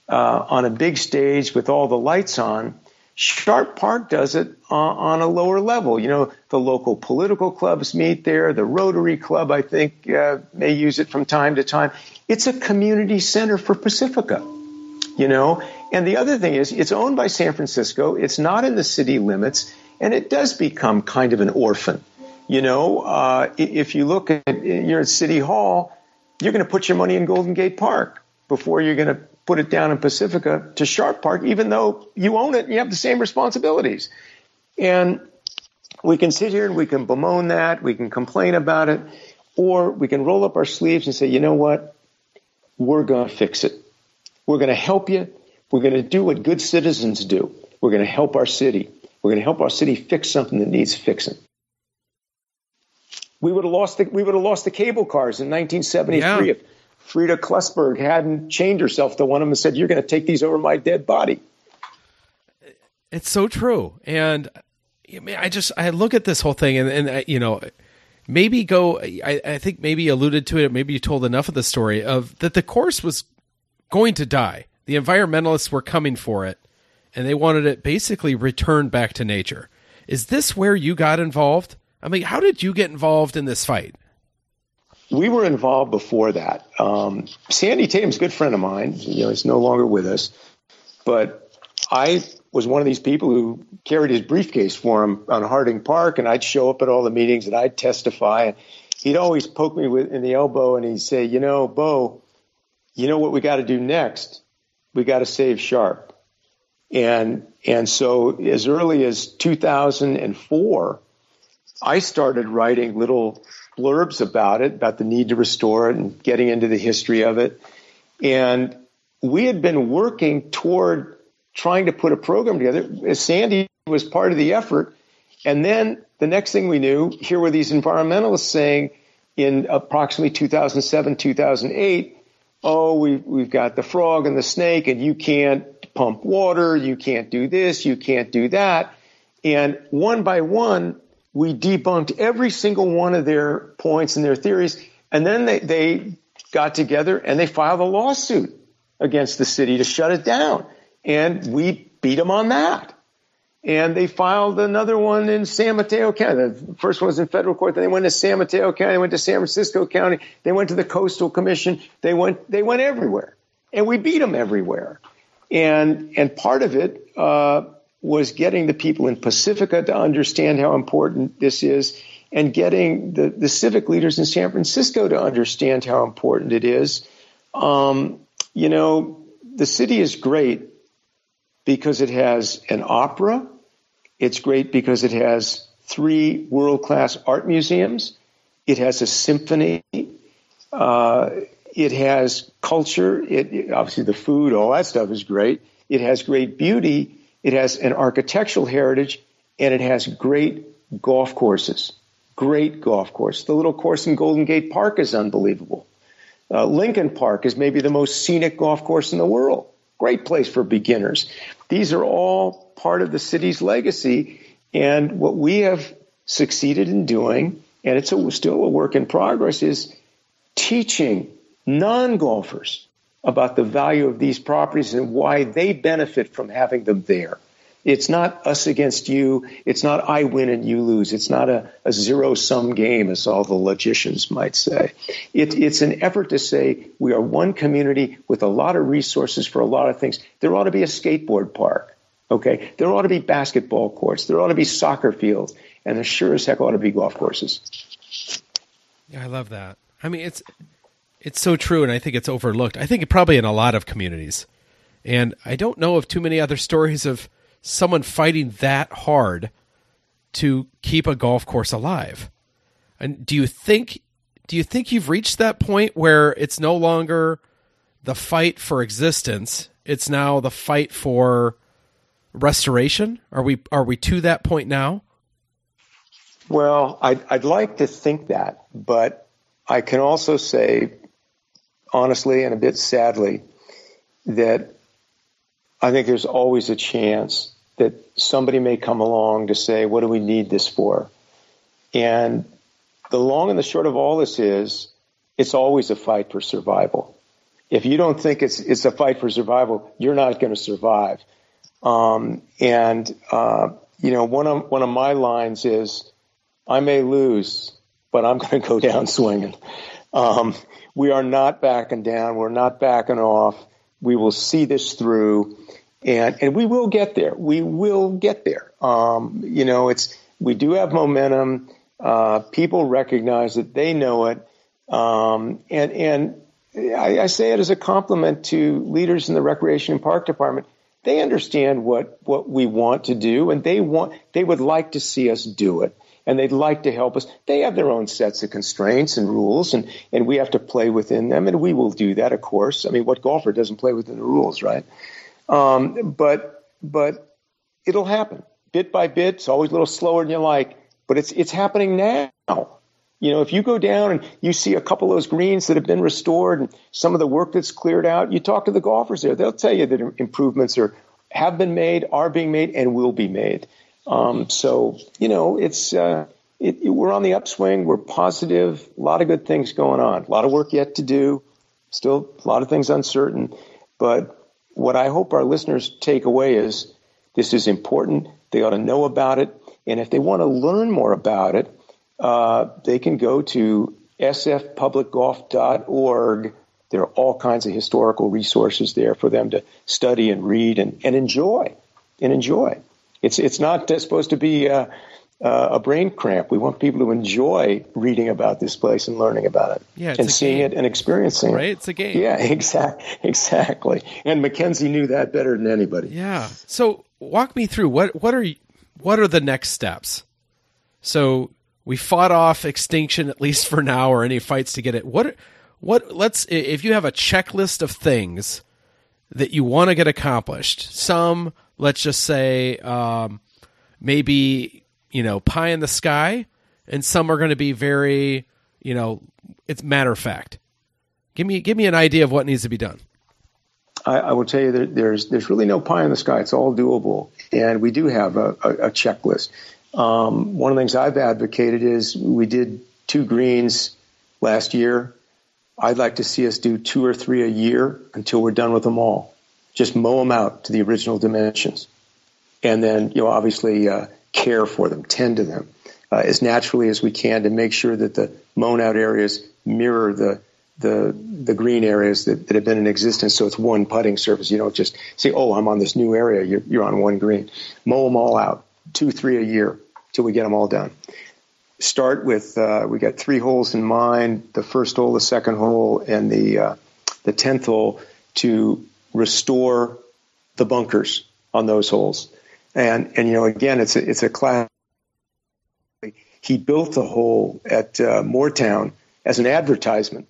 uh, on a big stage with all the lights on. Sharp Park does it uh, on a lower level. You know, the local political clubs meet there. The Rotary Club, I think, uh, may use it from time to time. It's a community center for Pacifica, you know. And the other thing is, it's owned by San Francisco. It's not in the city limits, and it does become kind of an orphan. You know, uh, if you look at you're at City Hall, you're going to put your money in Golden Gate Park before you're going to put it down in Pacifica to Sharp Park, even though you own it and you have the same responsibilities. And we can sit here and we can bemoan that, we can complain about it, or we can roll up our sleeves and say, you know what? We're going to fix it. We're going to help you. We're going to do what good citizens do. We're going to help our city. We're going to help our city fix something that needs fixing. We would have lost the, we would have lost the cable cars in 1973 yeah. if Frida Klussberg hadn't chained herself to one of them and said, "You're going to take these over my dead body." It's so true, and I just I look at this whole thing, and, and you know, maybe go. I, I think maybe alluded to it. Maybe you told enough of the story of that the course was going to die. The environmentalists were coming for it, and they wanted it basically returned back to nature. Is this where you got involved? I mean, how did you get involved in this fight? we were involved before that. Um, Sandy Tatum's a good friend of mine. You know, he's no longer with us, but I was one of these people who carried his briefcase for him on Harding Park, and I'd show up at all the meetings and I'd testify. And he'd always poke me with, in the elbow and he'd say, "You know, Bo, you know what we got to do next? We got to save Sharp." And and so as early as 2004, I started writing little blurbs about it, about the need to restore it and getting into the history of it. And we had been working toward trying to put a program together. Sandy was part of the effort. And then the next thing we knew, here were these environmentalists saying in approximately 2007, 2008, oh, we've, we've got the frog and the snake, and you can't pump water, you can't do this, you can't do that. And one by one, we debunked every single one of their points and their theories. And then they, they got together and they filed a lawsuit against the city to shut it down. And we beat them on that. And they filed another one in San Mateo County. The first one was in federal court. Then they went to San Mateo County. They went to San Francisco County. They went to the Coastal Commission. They went, they went everywhere. And we beat them everywhere. And, and part of it, uh, was getting the people in Pacifica to understand how important this is and getting the, the civic leaders in San Francisco to understand how important it is. Um, you know, the city is great because it has an opera. It's great because it has three world class art museums. It has a symphony. Uh, it has culture. It, obviously, the food, all that stuff is great. It has great beauty it has an architectural heritage and it has great golf courses. Great golf course. The little course in Golden Gate Park is unbelievable. Uh, Lincoln Park is maybe the most scenic golf course in the world. Great place for beginners. These are all part of the city's legacy. And what we have succeeded in doing, and it's a, still a work in progress, is teaching non golfers about the value of these properties and why they benefit from having them there. It's not us against you. It's not I win and you lose. It's not a, a zero sum game, as all the logicians might say. It, it's an effort to say we are one community with a lot of resources for a lot of things. There ought to be a skateboard park. Okay. There ought to be basketball courts. There ought to be soccer fields. And there sure as heck ought to be golf courses. Yeah, I love that. I mean, it's it's so true, and I think it's overlooked. I think probably in a lot of communities, and I don't know of too many other stories of someone fighting that hard to keep a golf course alive. And do you think do you think you've reached that point where it's no longer the fight for existence, it's now the fight for restoration? Are we are we to that point now? Well, I'd, I'd like to think that, but I can also say honestly and a bit sadly that I think there's always a chance that somebody may come along to say, what do we need this for? And the long and the short of all this is it's always a fight for survival. If you don't think it's it's a fight for survival, you're not going to survive. Um, and uh, you know, one of one of my lines is, "I may lose, but I'm going to go down swinging." Um, we are not backing down. We're not backing off. We will see this through, and and we will get there. We will get there. Um, you know, it's we do have momentum. Uh, people recognize that they know it, um, and and I, I, say it as a compliment to leaders in the recreation and park department. They understand what what we want to do, and they want they would like to see us do it, and they'd like to help us. They have their own sets of constraints and rules, and and we have to play within them, and we will do that, of course. I mean, what golfer doesn't play within the rules, right? Um, but but it'll happen bit by bit. It's always a little slower than you like, but it's it's happening now. You know, if you go down and you see a couple of those greens that have been restored and some of the work that's cleared out, you talk to the golfers there. They'll tell you that improvements are have been made, are being made, and will be made. Um, so you know, it's uh, it, it, we're on the upswing. We're positive. A lot of good things going on. A lot of work yet to do. Still, a lot of things uncertain. But what I hope our listeners take away is this is important. They ought to know about it. And if they want to learn more about it, uh, they can go to sfpublicgolf.org. There are all kinds of historical resources there for them to study and read and, and enjoy and enjoy. It's, it's not supposed to be uh, a brain cramp. We want people to enjoy reading about this place and learning about it, yeah, and seeing game. it and experiencing right? it. It's a game. Yeah, exactly, exactly. And Mackenzie knew that better than anybody. Yeah. So walk me through what what are what are the next steps? So we fought off extinction at least for now, or any fights to get it. What what? Let's if you have a checklist of things that you want to get accomplished. Some, let's just say, um, maybe you know, pie in the sky, and some are going to be very, you know, it's matter of fact. Give me give me an idea of what needs to be done. I, I will tell you that there's there's really no pie in the sky. It's all doable, and we do have a, a, a checklist. Um, one of the things I've advocated is we did two greens last year. I'd like to see us do two or three a year until we're done with them all. Just mow them out to the original dimensions, and then you know obviously uh, care for them, tend to them uh, as naturally as we can to make sure that the mown out areas mirror the the the green areas that, that have been in existence. So it's one putting surface. You don't just say, "Oh, I'm on this new area." You're, you're on one green. Mow them all out, two, three a year, till we get them all done. Start with uh, we got three holes in mind: the first hole, the second hole, and the uh, the tenth hole to restore the bunkers on those holes. And and you know, again, it's a, it's a class. He built the hole at uh, Moortown as an advertisement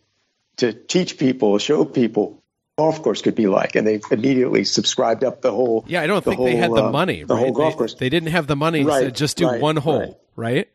to teach people, show people golf course could be like, and they immediately subscribed up the whole. Yeah, I don't think whole, they had the uh, money. The right? whole golf they, course. They didn't have the money right, to just do right, one hole, right.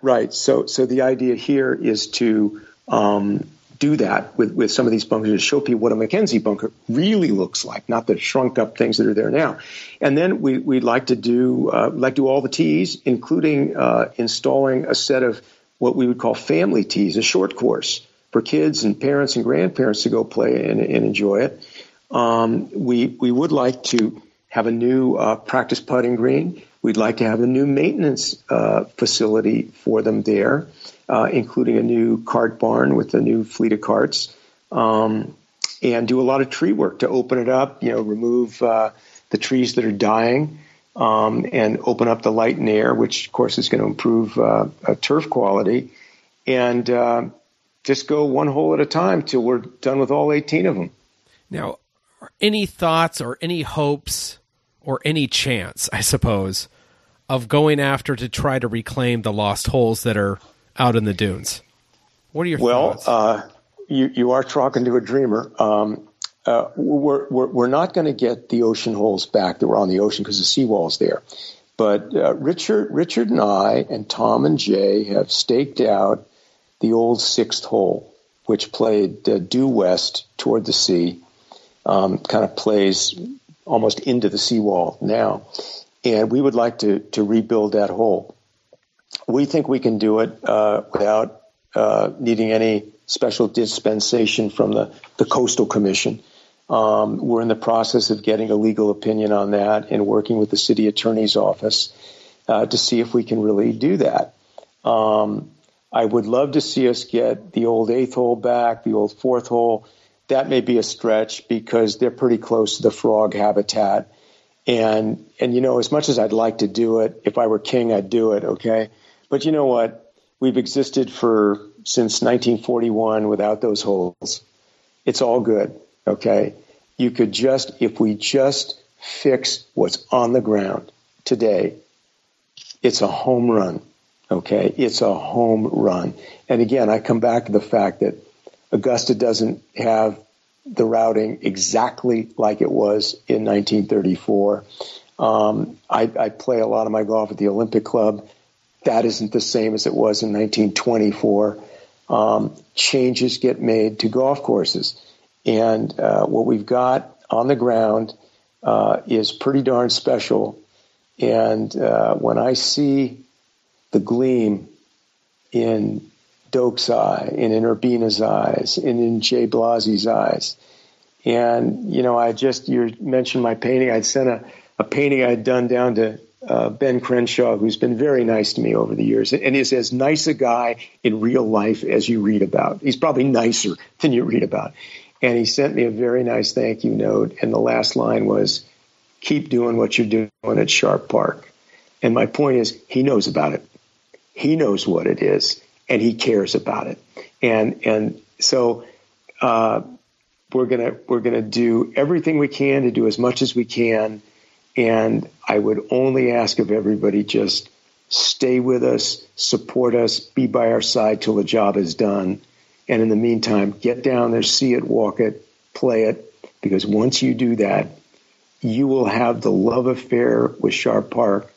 right? So, so the idea here is to um, do that with, with some of these bunkers to show people what a Mackenzie bunker really looks like, not the shrunk up things that are there now. And then we, we'd like to do uh, like do all the tees, including uh, installing a set of what we would call family tees, a short course for kids and parents and grandparents to go play and, and enjoy it. Um, we we would like to have a new uh, practice putting green. We'd like to have a new maintenance uh, facility for them there, uh, including a new cart barn with a new fleet of carts, um, and do a lot of tree work to open it up. You know, remove uh, the trees that are dying. Um, and open up the light and air, which of course is going to improve uh, turf quality, and uh, just go one hole at a time till we're done with all 18 of them. Now, any thoughts or any hopes or any chance, I suppose, of going after to try to reclaim the lost holes that are out in the dunes? What are your well, thoughts? uh, you you are talking to a dreamer. Um, uh, we're, we're we're not going to get the ocean holes back that were on the ocean because the seawall's there. But uh, Richard Richard and I and Tom and Jay have staked out the old sixth hole, which played uh, due west toward the sea, um, kind of plays almost into the seawall now. And we would like to, to rebuild that hole. we think we can do it uh, without uh, needing any special dispensation from the, the Coastal Commission. Um, we're in the process of getting a legal opinion on that and working with the city attorney's office uh, to see if we can really do that. Um, I would love to see us get the old eighth hole back, the old fourth hole. That may be a stretch because they're pretty close to the frog habitat. And and you know, as much as I'd like to do it, if I were king, I'd do it. Okay, but you know what? We've existed for since 1941 without those holes. It's all good. Okay, you could just if we just fix what's on the ground today, it's a home run. Okay, it's a home run. And again, I come back to the fact that Augusta doesn't have the routing exactly like it was in 1934. Um, I, I, play a lot of my golf at the Olympic Club. That isn't the same as it was in 1924. Um, changes get made to golf courses. And uh, what we've got on the ground uh, is pretty darn special. And uh, when I see the gleam in Doak's eye, and in Urbina's eyes, and in Jay Blasi's eyes. And, you know, I just, you mentioned my painting. I'd sent a, a painting I'd done down to uh, Ben Crenshaw, who's been very nice to me over the years and is as nice a guy in real life as you read about. He's probably nicer than you read about. And he sent me a very nice thank you note. And the last line was, keep doing what you're doing at Sharp Park. And my point is, he knows about it. He knows what it is, and he cares about it. And and so uh, we're gonna we're gonna do everything we can to do as much as we can. And I would only ask of everybody just stay with us, support us, be by our side till the job is done. And in the meantime, get down there, see it, walk it, play it, because once you do that, you will have the love affair with Sharp Park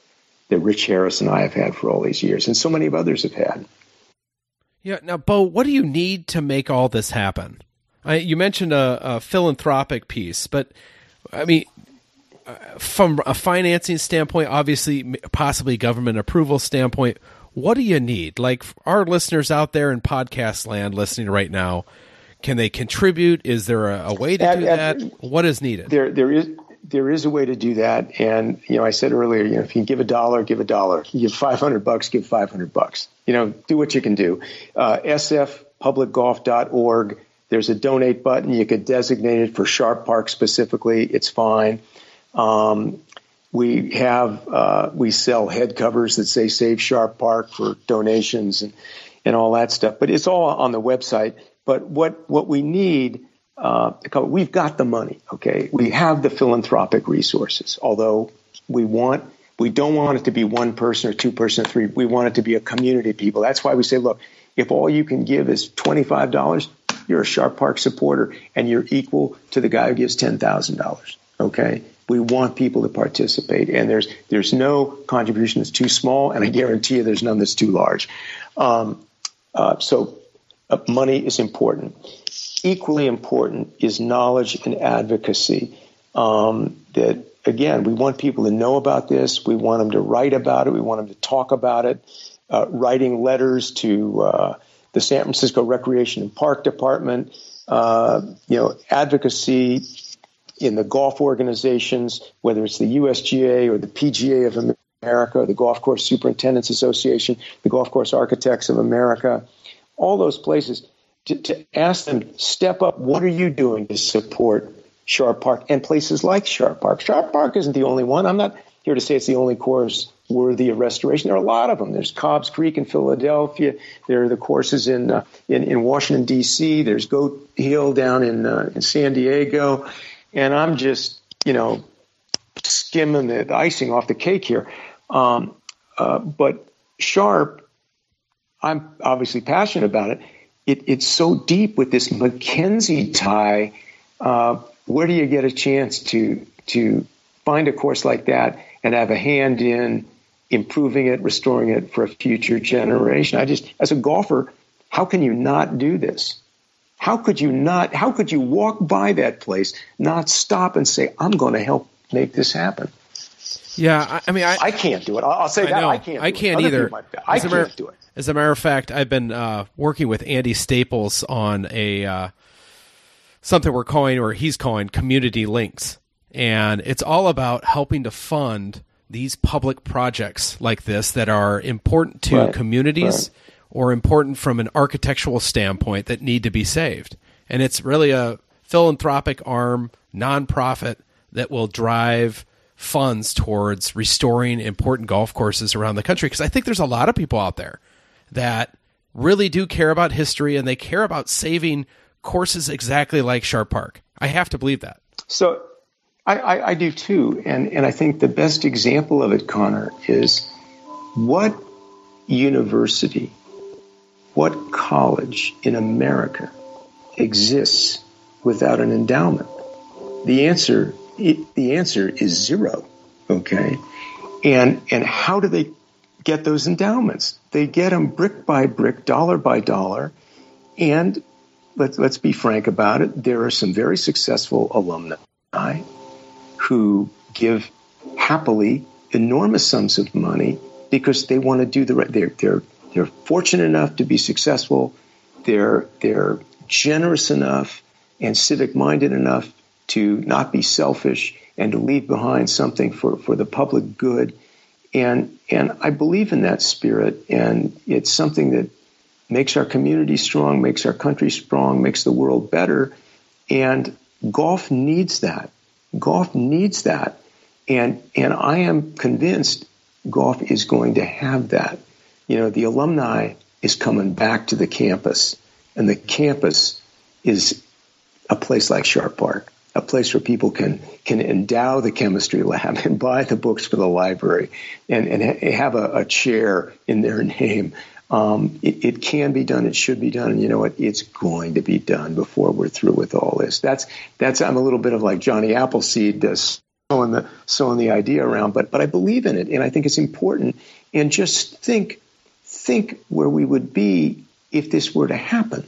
that Rich Harris and I have had for all these years, and so many of others have had. Yeah. Now, Bo, what do you need to make all this happen? I, you mentioned a, a, philanthropic piece, but I mean, uh, from a financing standpoint, obviously, possibly government approval standpoint, what do you need? Like our listeners out there in podcast land listening right now, can they contribute? Is there a, a way to at, do at, that? What is needed? There, there is there is a way to do that. And, you know, I said earlier, you know, if you give a dollar, give a dollar. You give 500 bucks, give 500 bucks. You know, do what you can do. Uh, sfpublicgolf.org. There's a donate button. You could designate it for Sharp Park specifically. It's fine. Um, we have, uh, we sell head covers that say Save Sharp Park for donations and, and all that stuff. But it's all on the website. But what, what we need uh, we've got the money. Okay, we have the philanthropic resources. Although we want, we don't want it to be one person or two person or three. We want it to be a community of people. That's why we say, look, if all you can give is twenty five dollars, you're a Sharp Park supporter, and you're equal to the guy who gives ten thousand dollars. Okay. We want people to participate, and there's there's no contribution that's too small, and I guarantee you there's none that's too large. Um, uh, so, uh, money is important equally important is knowledge and advocacy. Um, that again, we want people to know about this. We want them to write about it. We want them to talk about it. Uh, writing letters to uh, the San Francisco Recreation and Park Department. Uh, you know, advocacy in the golf organizations, whether it's the USGA or the PGA of America, the Golf Course Superintendents Association, the Golf Course Architects of America, all those places to, to ask them, step up. What are you doing to support Sharp Park and places like Sharp Park? Sharp Park isn't the only one. I'm not here to say it's the only course worthy of restoration. There are a lot of them. There's Cobbs Creek in Philadelphia. There are the courses in uh, in, in, Washington D.C. There's Goat Hill down in uh, in San Diego, and I'm just you know skimming the, the icing off the cake here. Um, uh, but Sharp, I'm obviously passionate about it it, it's so deep with this MacKenzie tie. Uh, where do you get a chance to to find a course like that and have a hand in improving it, restoring it for a future generation? I just, as a golfer, how can you not do this? How could you not? How could you walk by that place, not stop and say, "I'm going to help make this happen"? Yeah, I, I mean, I, I can't do it. I'll, I'll say I that know. I can't. I do it. can't Other either. might- I can't matter- do it. As a matter of fact, I've been uh, working with Andy Staples on a uh, something we're calling, or he's calling, community links, and it's all about helping to fund these public projects like this that are important to Right, communities or important from an architectural standpoint that need to be saved. And it's really a philanthropic arm, nonprofit that will drive funds towards restoring important golf courses around the country. Because I think there's a lot of people out there that really do care about history and they care about saving courses exactly like Sharp Park. I have to believe that. So I, I, I do too. And, and I think the best example of it, Connor, is what university, what college in America exists without an endowment? The answer, it, the answer is zero. Okay. And, and how do they get those endowments? They get them brick by brick, dollar by dollar. And let's, let's be frank about it. There are some very successful alumni who give happily enormous sums of money because they want to do the right. They're they're they're fortunate enough to be successful. They're they're generous enough and civic minded enough to not be selfish and to leave behind something for, for the public good. And and I believe in that spirit and it's something that makes our community strong, makes our country strong, makes the world better. And golf needs that. Golf needs that. And, and I am convinced golf is going to have that. You know, the alumni is coming back to the campus, and the campus is a place like Sharp Park, a place where people can can endow the chemistry lab and buy the books for the library and, and ha- have a, a chair in their name. Um, it, it can be done. It should be done. And you know what? It's going to be done before we're through with all this. That's that's. I'm a little bit of like Johnny Appleseed uh, sowing the sowing the idea around, but but I believe in it, and I think it's important. And just think think where we would be if this were to happen.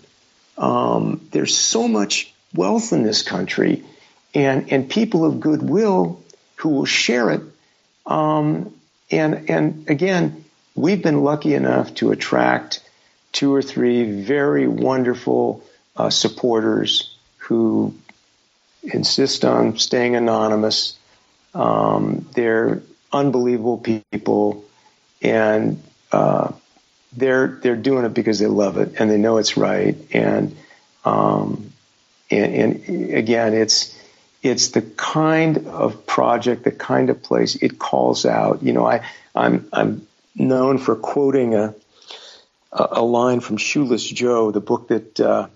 Um, there's so much wealth in this country, and and people of goodwill who will share it. Um, and and again, we've been lucky enough to attract two or three very wonderful uh, supporters who insist on staying anonymous. Um, they're unbelievable people, and uh, they're they're doing it because they love it and they know it's right. And um, and, and again, it's it's the kind of project, the kind of place it calls out. You know, I I'm I'm known for quoting a a, line from Shoeless Joe, the book that uh,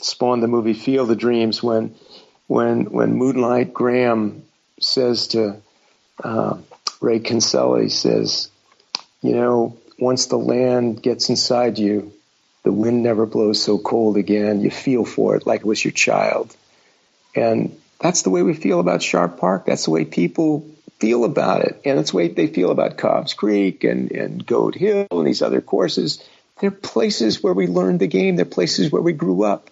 spawned the movie Field of Dreams, when when when Moonlight Graham says to uh, Ray Kinsella, he says, you know, once the land gets inside you, the wind never blows so cold again. You feel for it like it was your child. And that's the way we feel about Sharp Park. That's the way people feel about it. And that's the way they feel about Cobbs Creek and, and Goat Hill and these other courses. They're places where we learned the game. They're places where we grew up.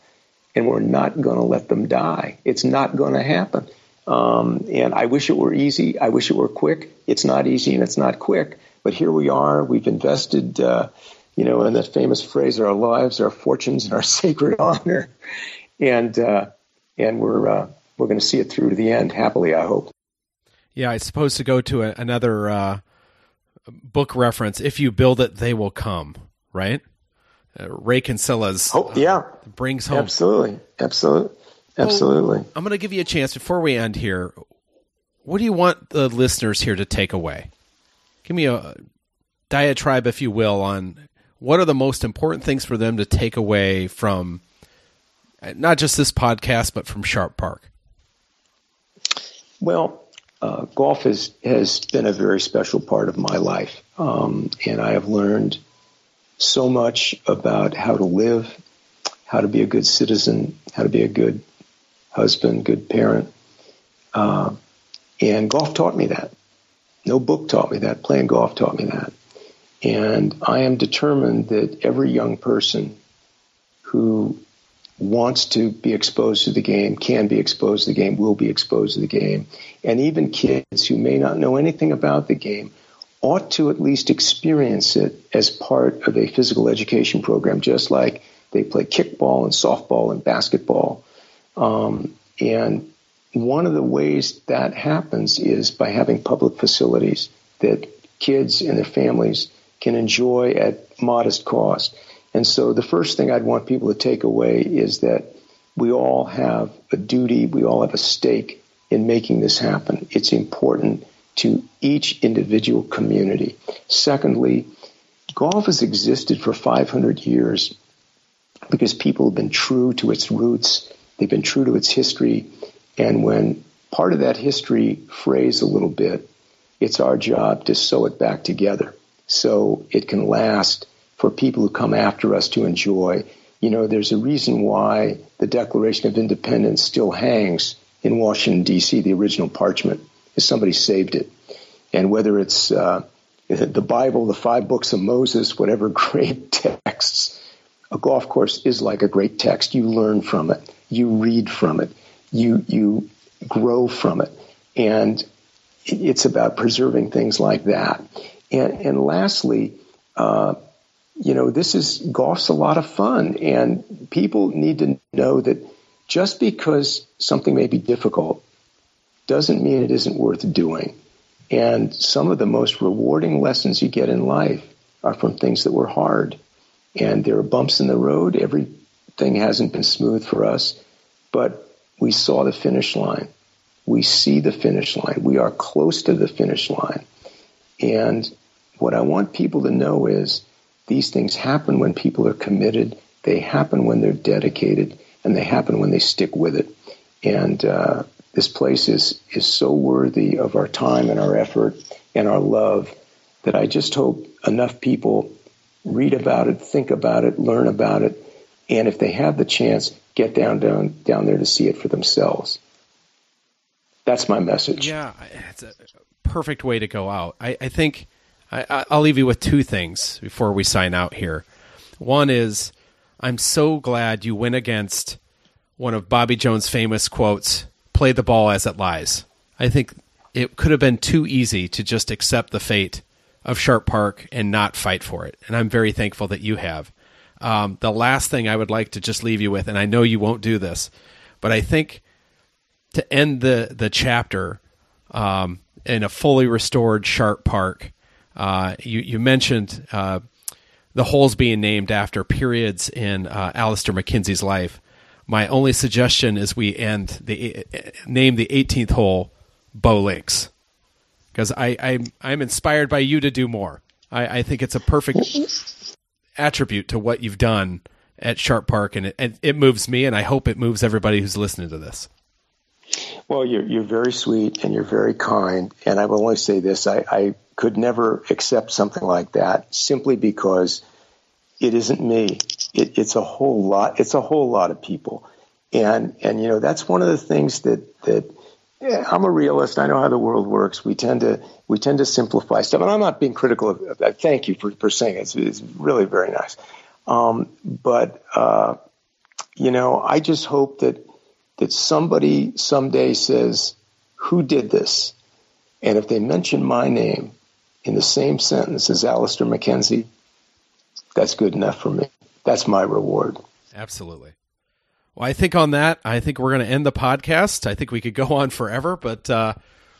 And we're not going to let them die. It's not going to happen. Um, and I wish it were easy. I wish it were quick. It's not easy and it's not quick. But here we are. We've invested, uh, you know, in that famous phrase, our lives, our fortunes, and our sacred honor. And, uh, and we're, uh, we're going to see it through to the end, happily, I hope. Yeah, I suppose to go to a, another uh, book reference, if you build it, they will come, right? Uh, Ray Kinsella's Oh, yeah. brings home. Absolutely. Absolutely. Absolutely. I'm going to give you a chance before we end here. What do you want the listeners here to take away? Give me a diatribe, if you will, on what are the most important things for them to take away from uh, not just this podcast, but from Sharp Park. Well, uh, golf has, has been a very special part of my life. Um, and I have learned so much about how to live, how to be a good citizen, how to be a good husband, good parent. Uh, and golf taught me that. No book taught me that. Playing golf taught me that. And I am determined that every young person who wants to be exposed to the game, can be exposed to the game, will be exposed to the game. And even kids who may not know anything about the game ought to at least experience it as part of a physical education program, just like they play kickball and softball and basketball. Um, and one of the ways that happens is by having public facilities that kids and their families can enjoy at modest cost. And so the first thing I'd want people to take away is that we all have a duty, we all have a stake in making this happen. It's important to each individual community. Secondly, golf has existed for 500 years because people have been true to its roots, they've been true to its history, and when part of that history frays a little bit, it's our job to sew it back together so it can last for people who come after us to enjoy. You know, there's a reason why the Declaration of Independence still hangs in Washington, D.C., the original parchment, is somebody saved it. And whether it's uh, the Bible, the five books of Moses, whatever great texts, a golf course is like a great text. You learn from it, you read from it, you, you grow from it. And it's about preserving things like that. And, and lastly, uh, you know, this is golf's a lot of fun, and people need to know that just because something may be difficult doesn't mean it isn't worth doing. And some of the most rewarding lessons you get in life are from things that were hard. And there are bumps in the road. Everything hasn't been smooth for us, but we saw the finish line. We see the finish line. We are close to the finish line. And what I want people to know is these things happen when people are committed. They happen when they're dedicated and they happen when they stick with it. And, uh, this place is, is so worthy of our time and our effort and our love that I just hope enough people read about it, think about it, learn about it, and if they have the chance, get down down down there to see it for themselves. That's my message. Yeah, it's a perfect way to go out. I, I think I, I'll leave you with two things before we sign out here. One is I'm so glad you went against one of Bobby Jones' famous quotes play the ball as it lies. I think it could have been too easy to just accept the fate of Sharp Park and not fight for it. And I'm very thankful that you have. Um, the last thing I would like to just leave you with, and I know you won't do this, but I think to end the the chapter um, in a fully restored Sharp Park, uh, you you mentioned uh, the holes being named after periods in uh, Alister MacKenzie's life. My only suggestion is we end the name the 18th hole Bo Links because I I'm, I'm inspired by you to do more. I, I think it's a perfect attribute to what you've done at Sharp Park, and it, it moves me, and I hope it moves everybody who's listening to this. Well, you're, you're very sweet and you're very kind. And I will only say this I, I could never accept something like that simply because it isn't me. It, it's a whole lot. It's a whole lot of people, and and you know that's one of the things that that yeah, I'm a realist. I know how the world works. We tend to we tend to simplify stuff, and I'm not being critical of, of. Thank you for, for saying it. It's, it's really very nice. Um, but uh, you know, I just hope that that somebody someday says, "Who did this?" And if they mention my name in the same sentence as Alister MacKenzie, that's good enough for me. That's my reward. Absolutely. Well, I think on that, I think we're going to end the podcast. I think we could go on forever, but uh,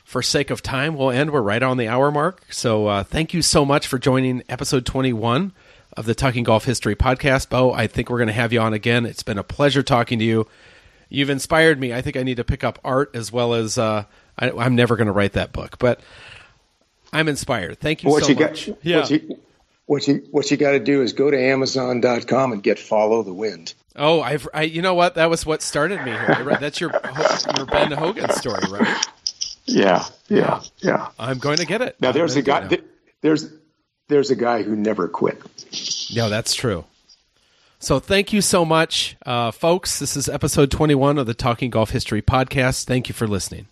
for sake of time, we'll end. We're right on the hour mark. So uh, thank you so much for joining episode 21 of the Talking Golf History podcast. Bo, I think we're going to have you on again. It's been a pleasure talking to you. You've inspired me. I think I need to pick up art as well as uh, I, am never going to write that book, but I'm inspired. Thank you what so you much. Got, yeah. What you, what you, what you got to do is go to Amazon.com and get Follow the Wind. Oh, I've, I, you know what? That was what started me here. That's your, your Ben Hogan story, right? Yeah, yeah, yeah. I'm going to get it. Now, there's a guy. Th- there's, there's a guy who never quit. Yeah, that's true. So thank you so much, uh, folks. This is episode 21 of the Talking Golf History podcast. Thank you for listening.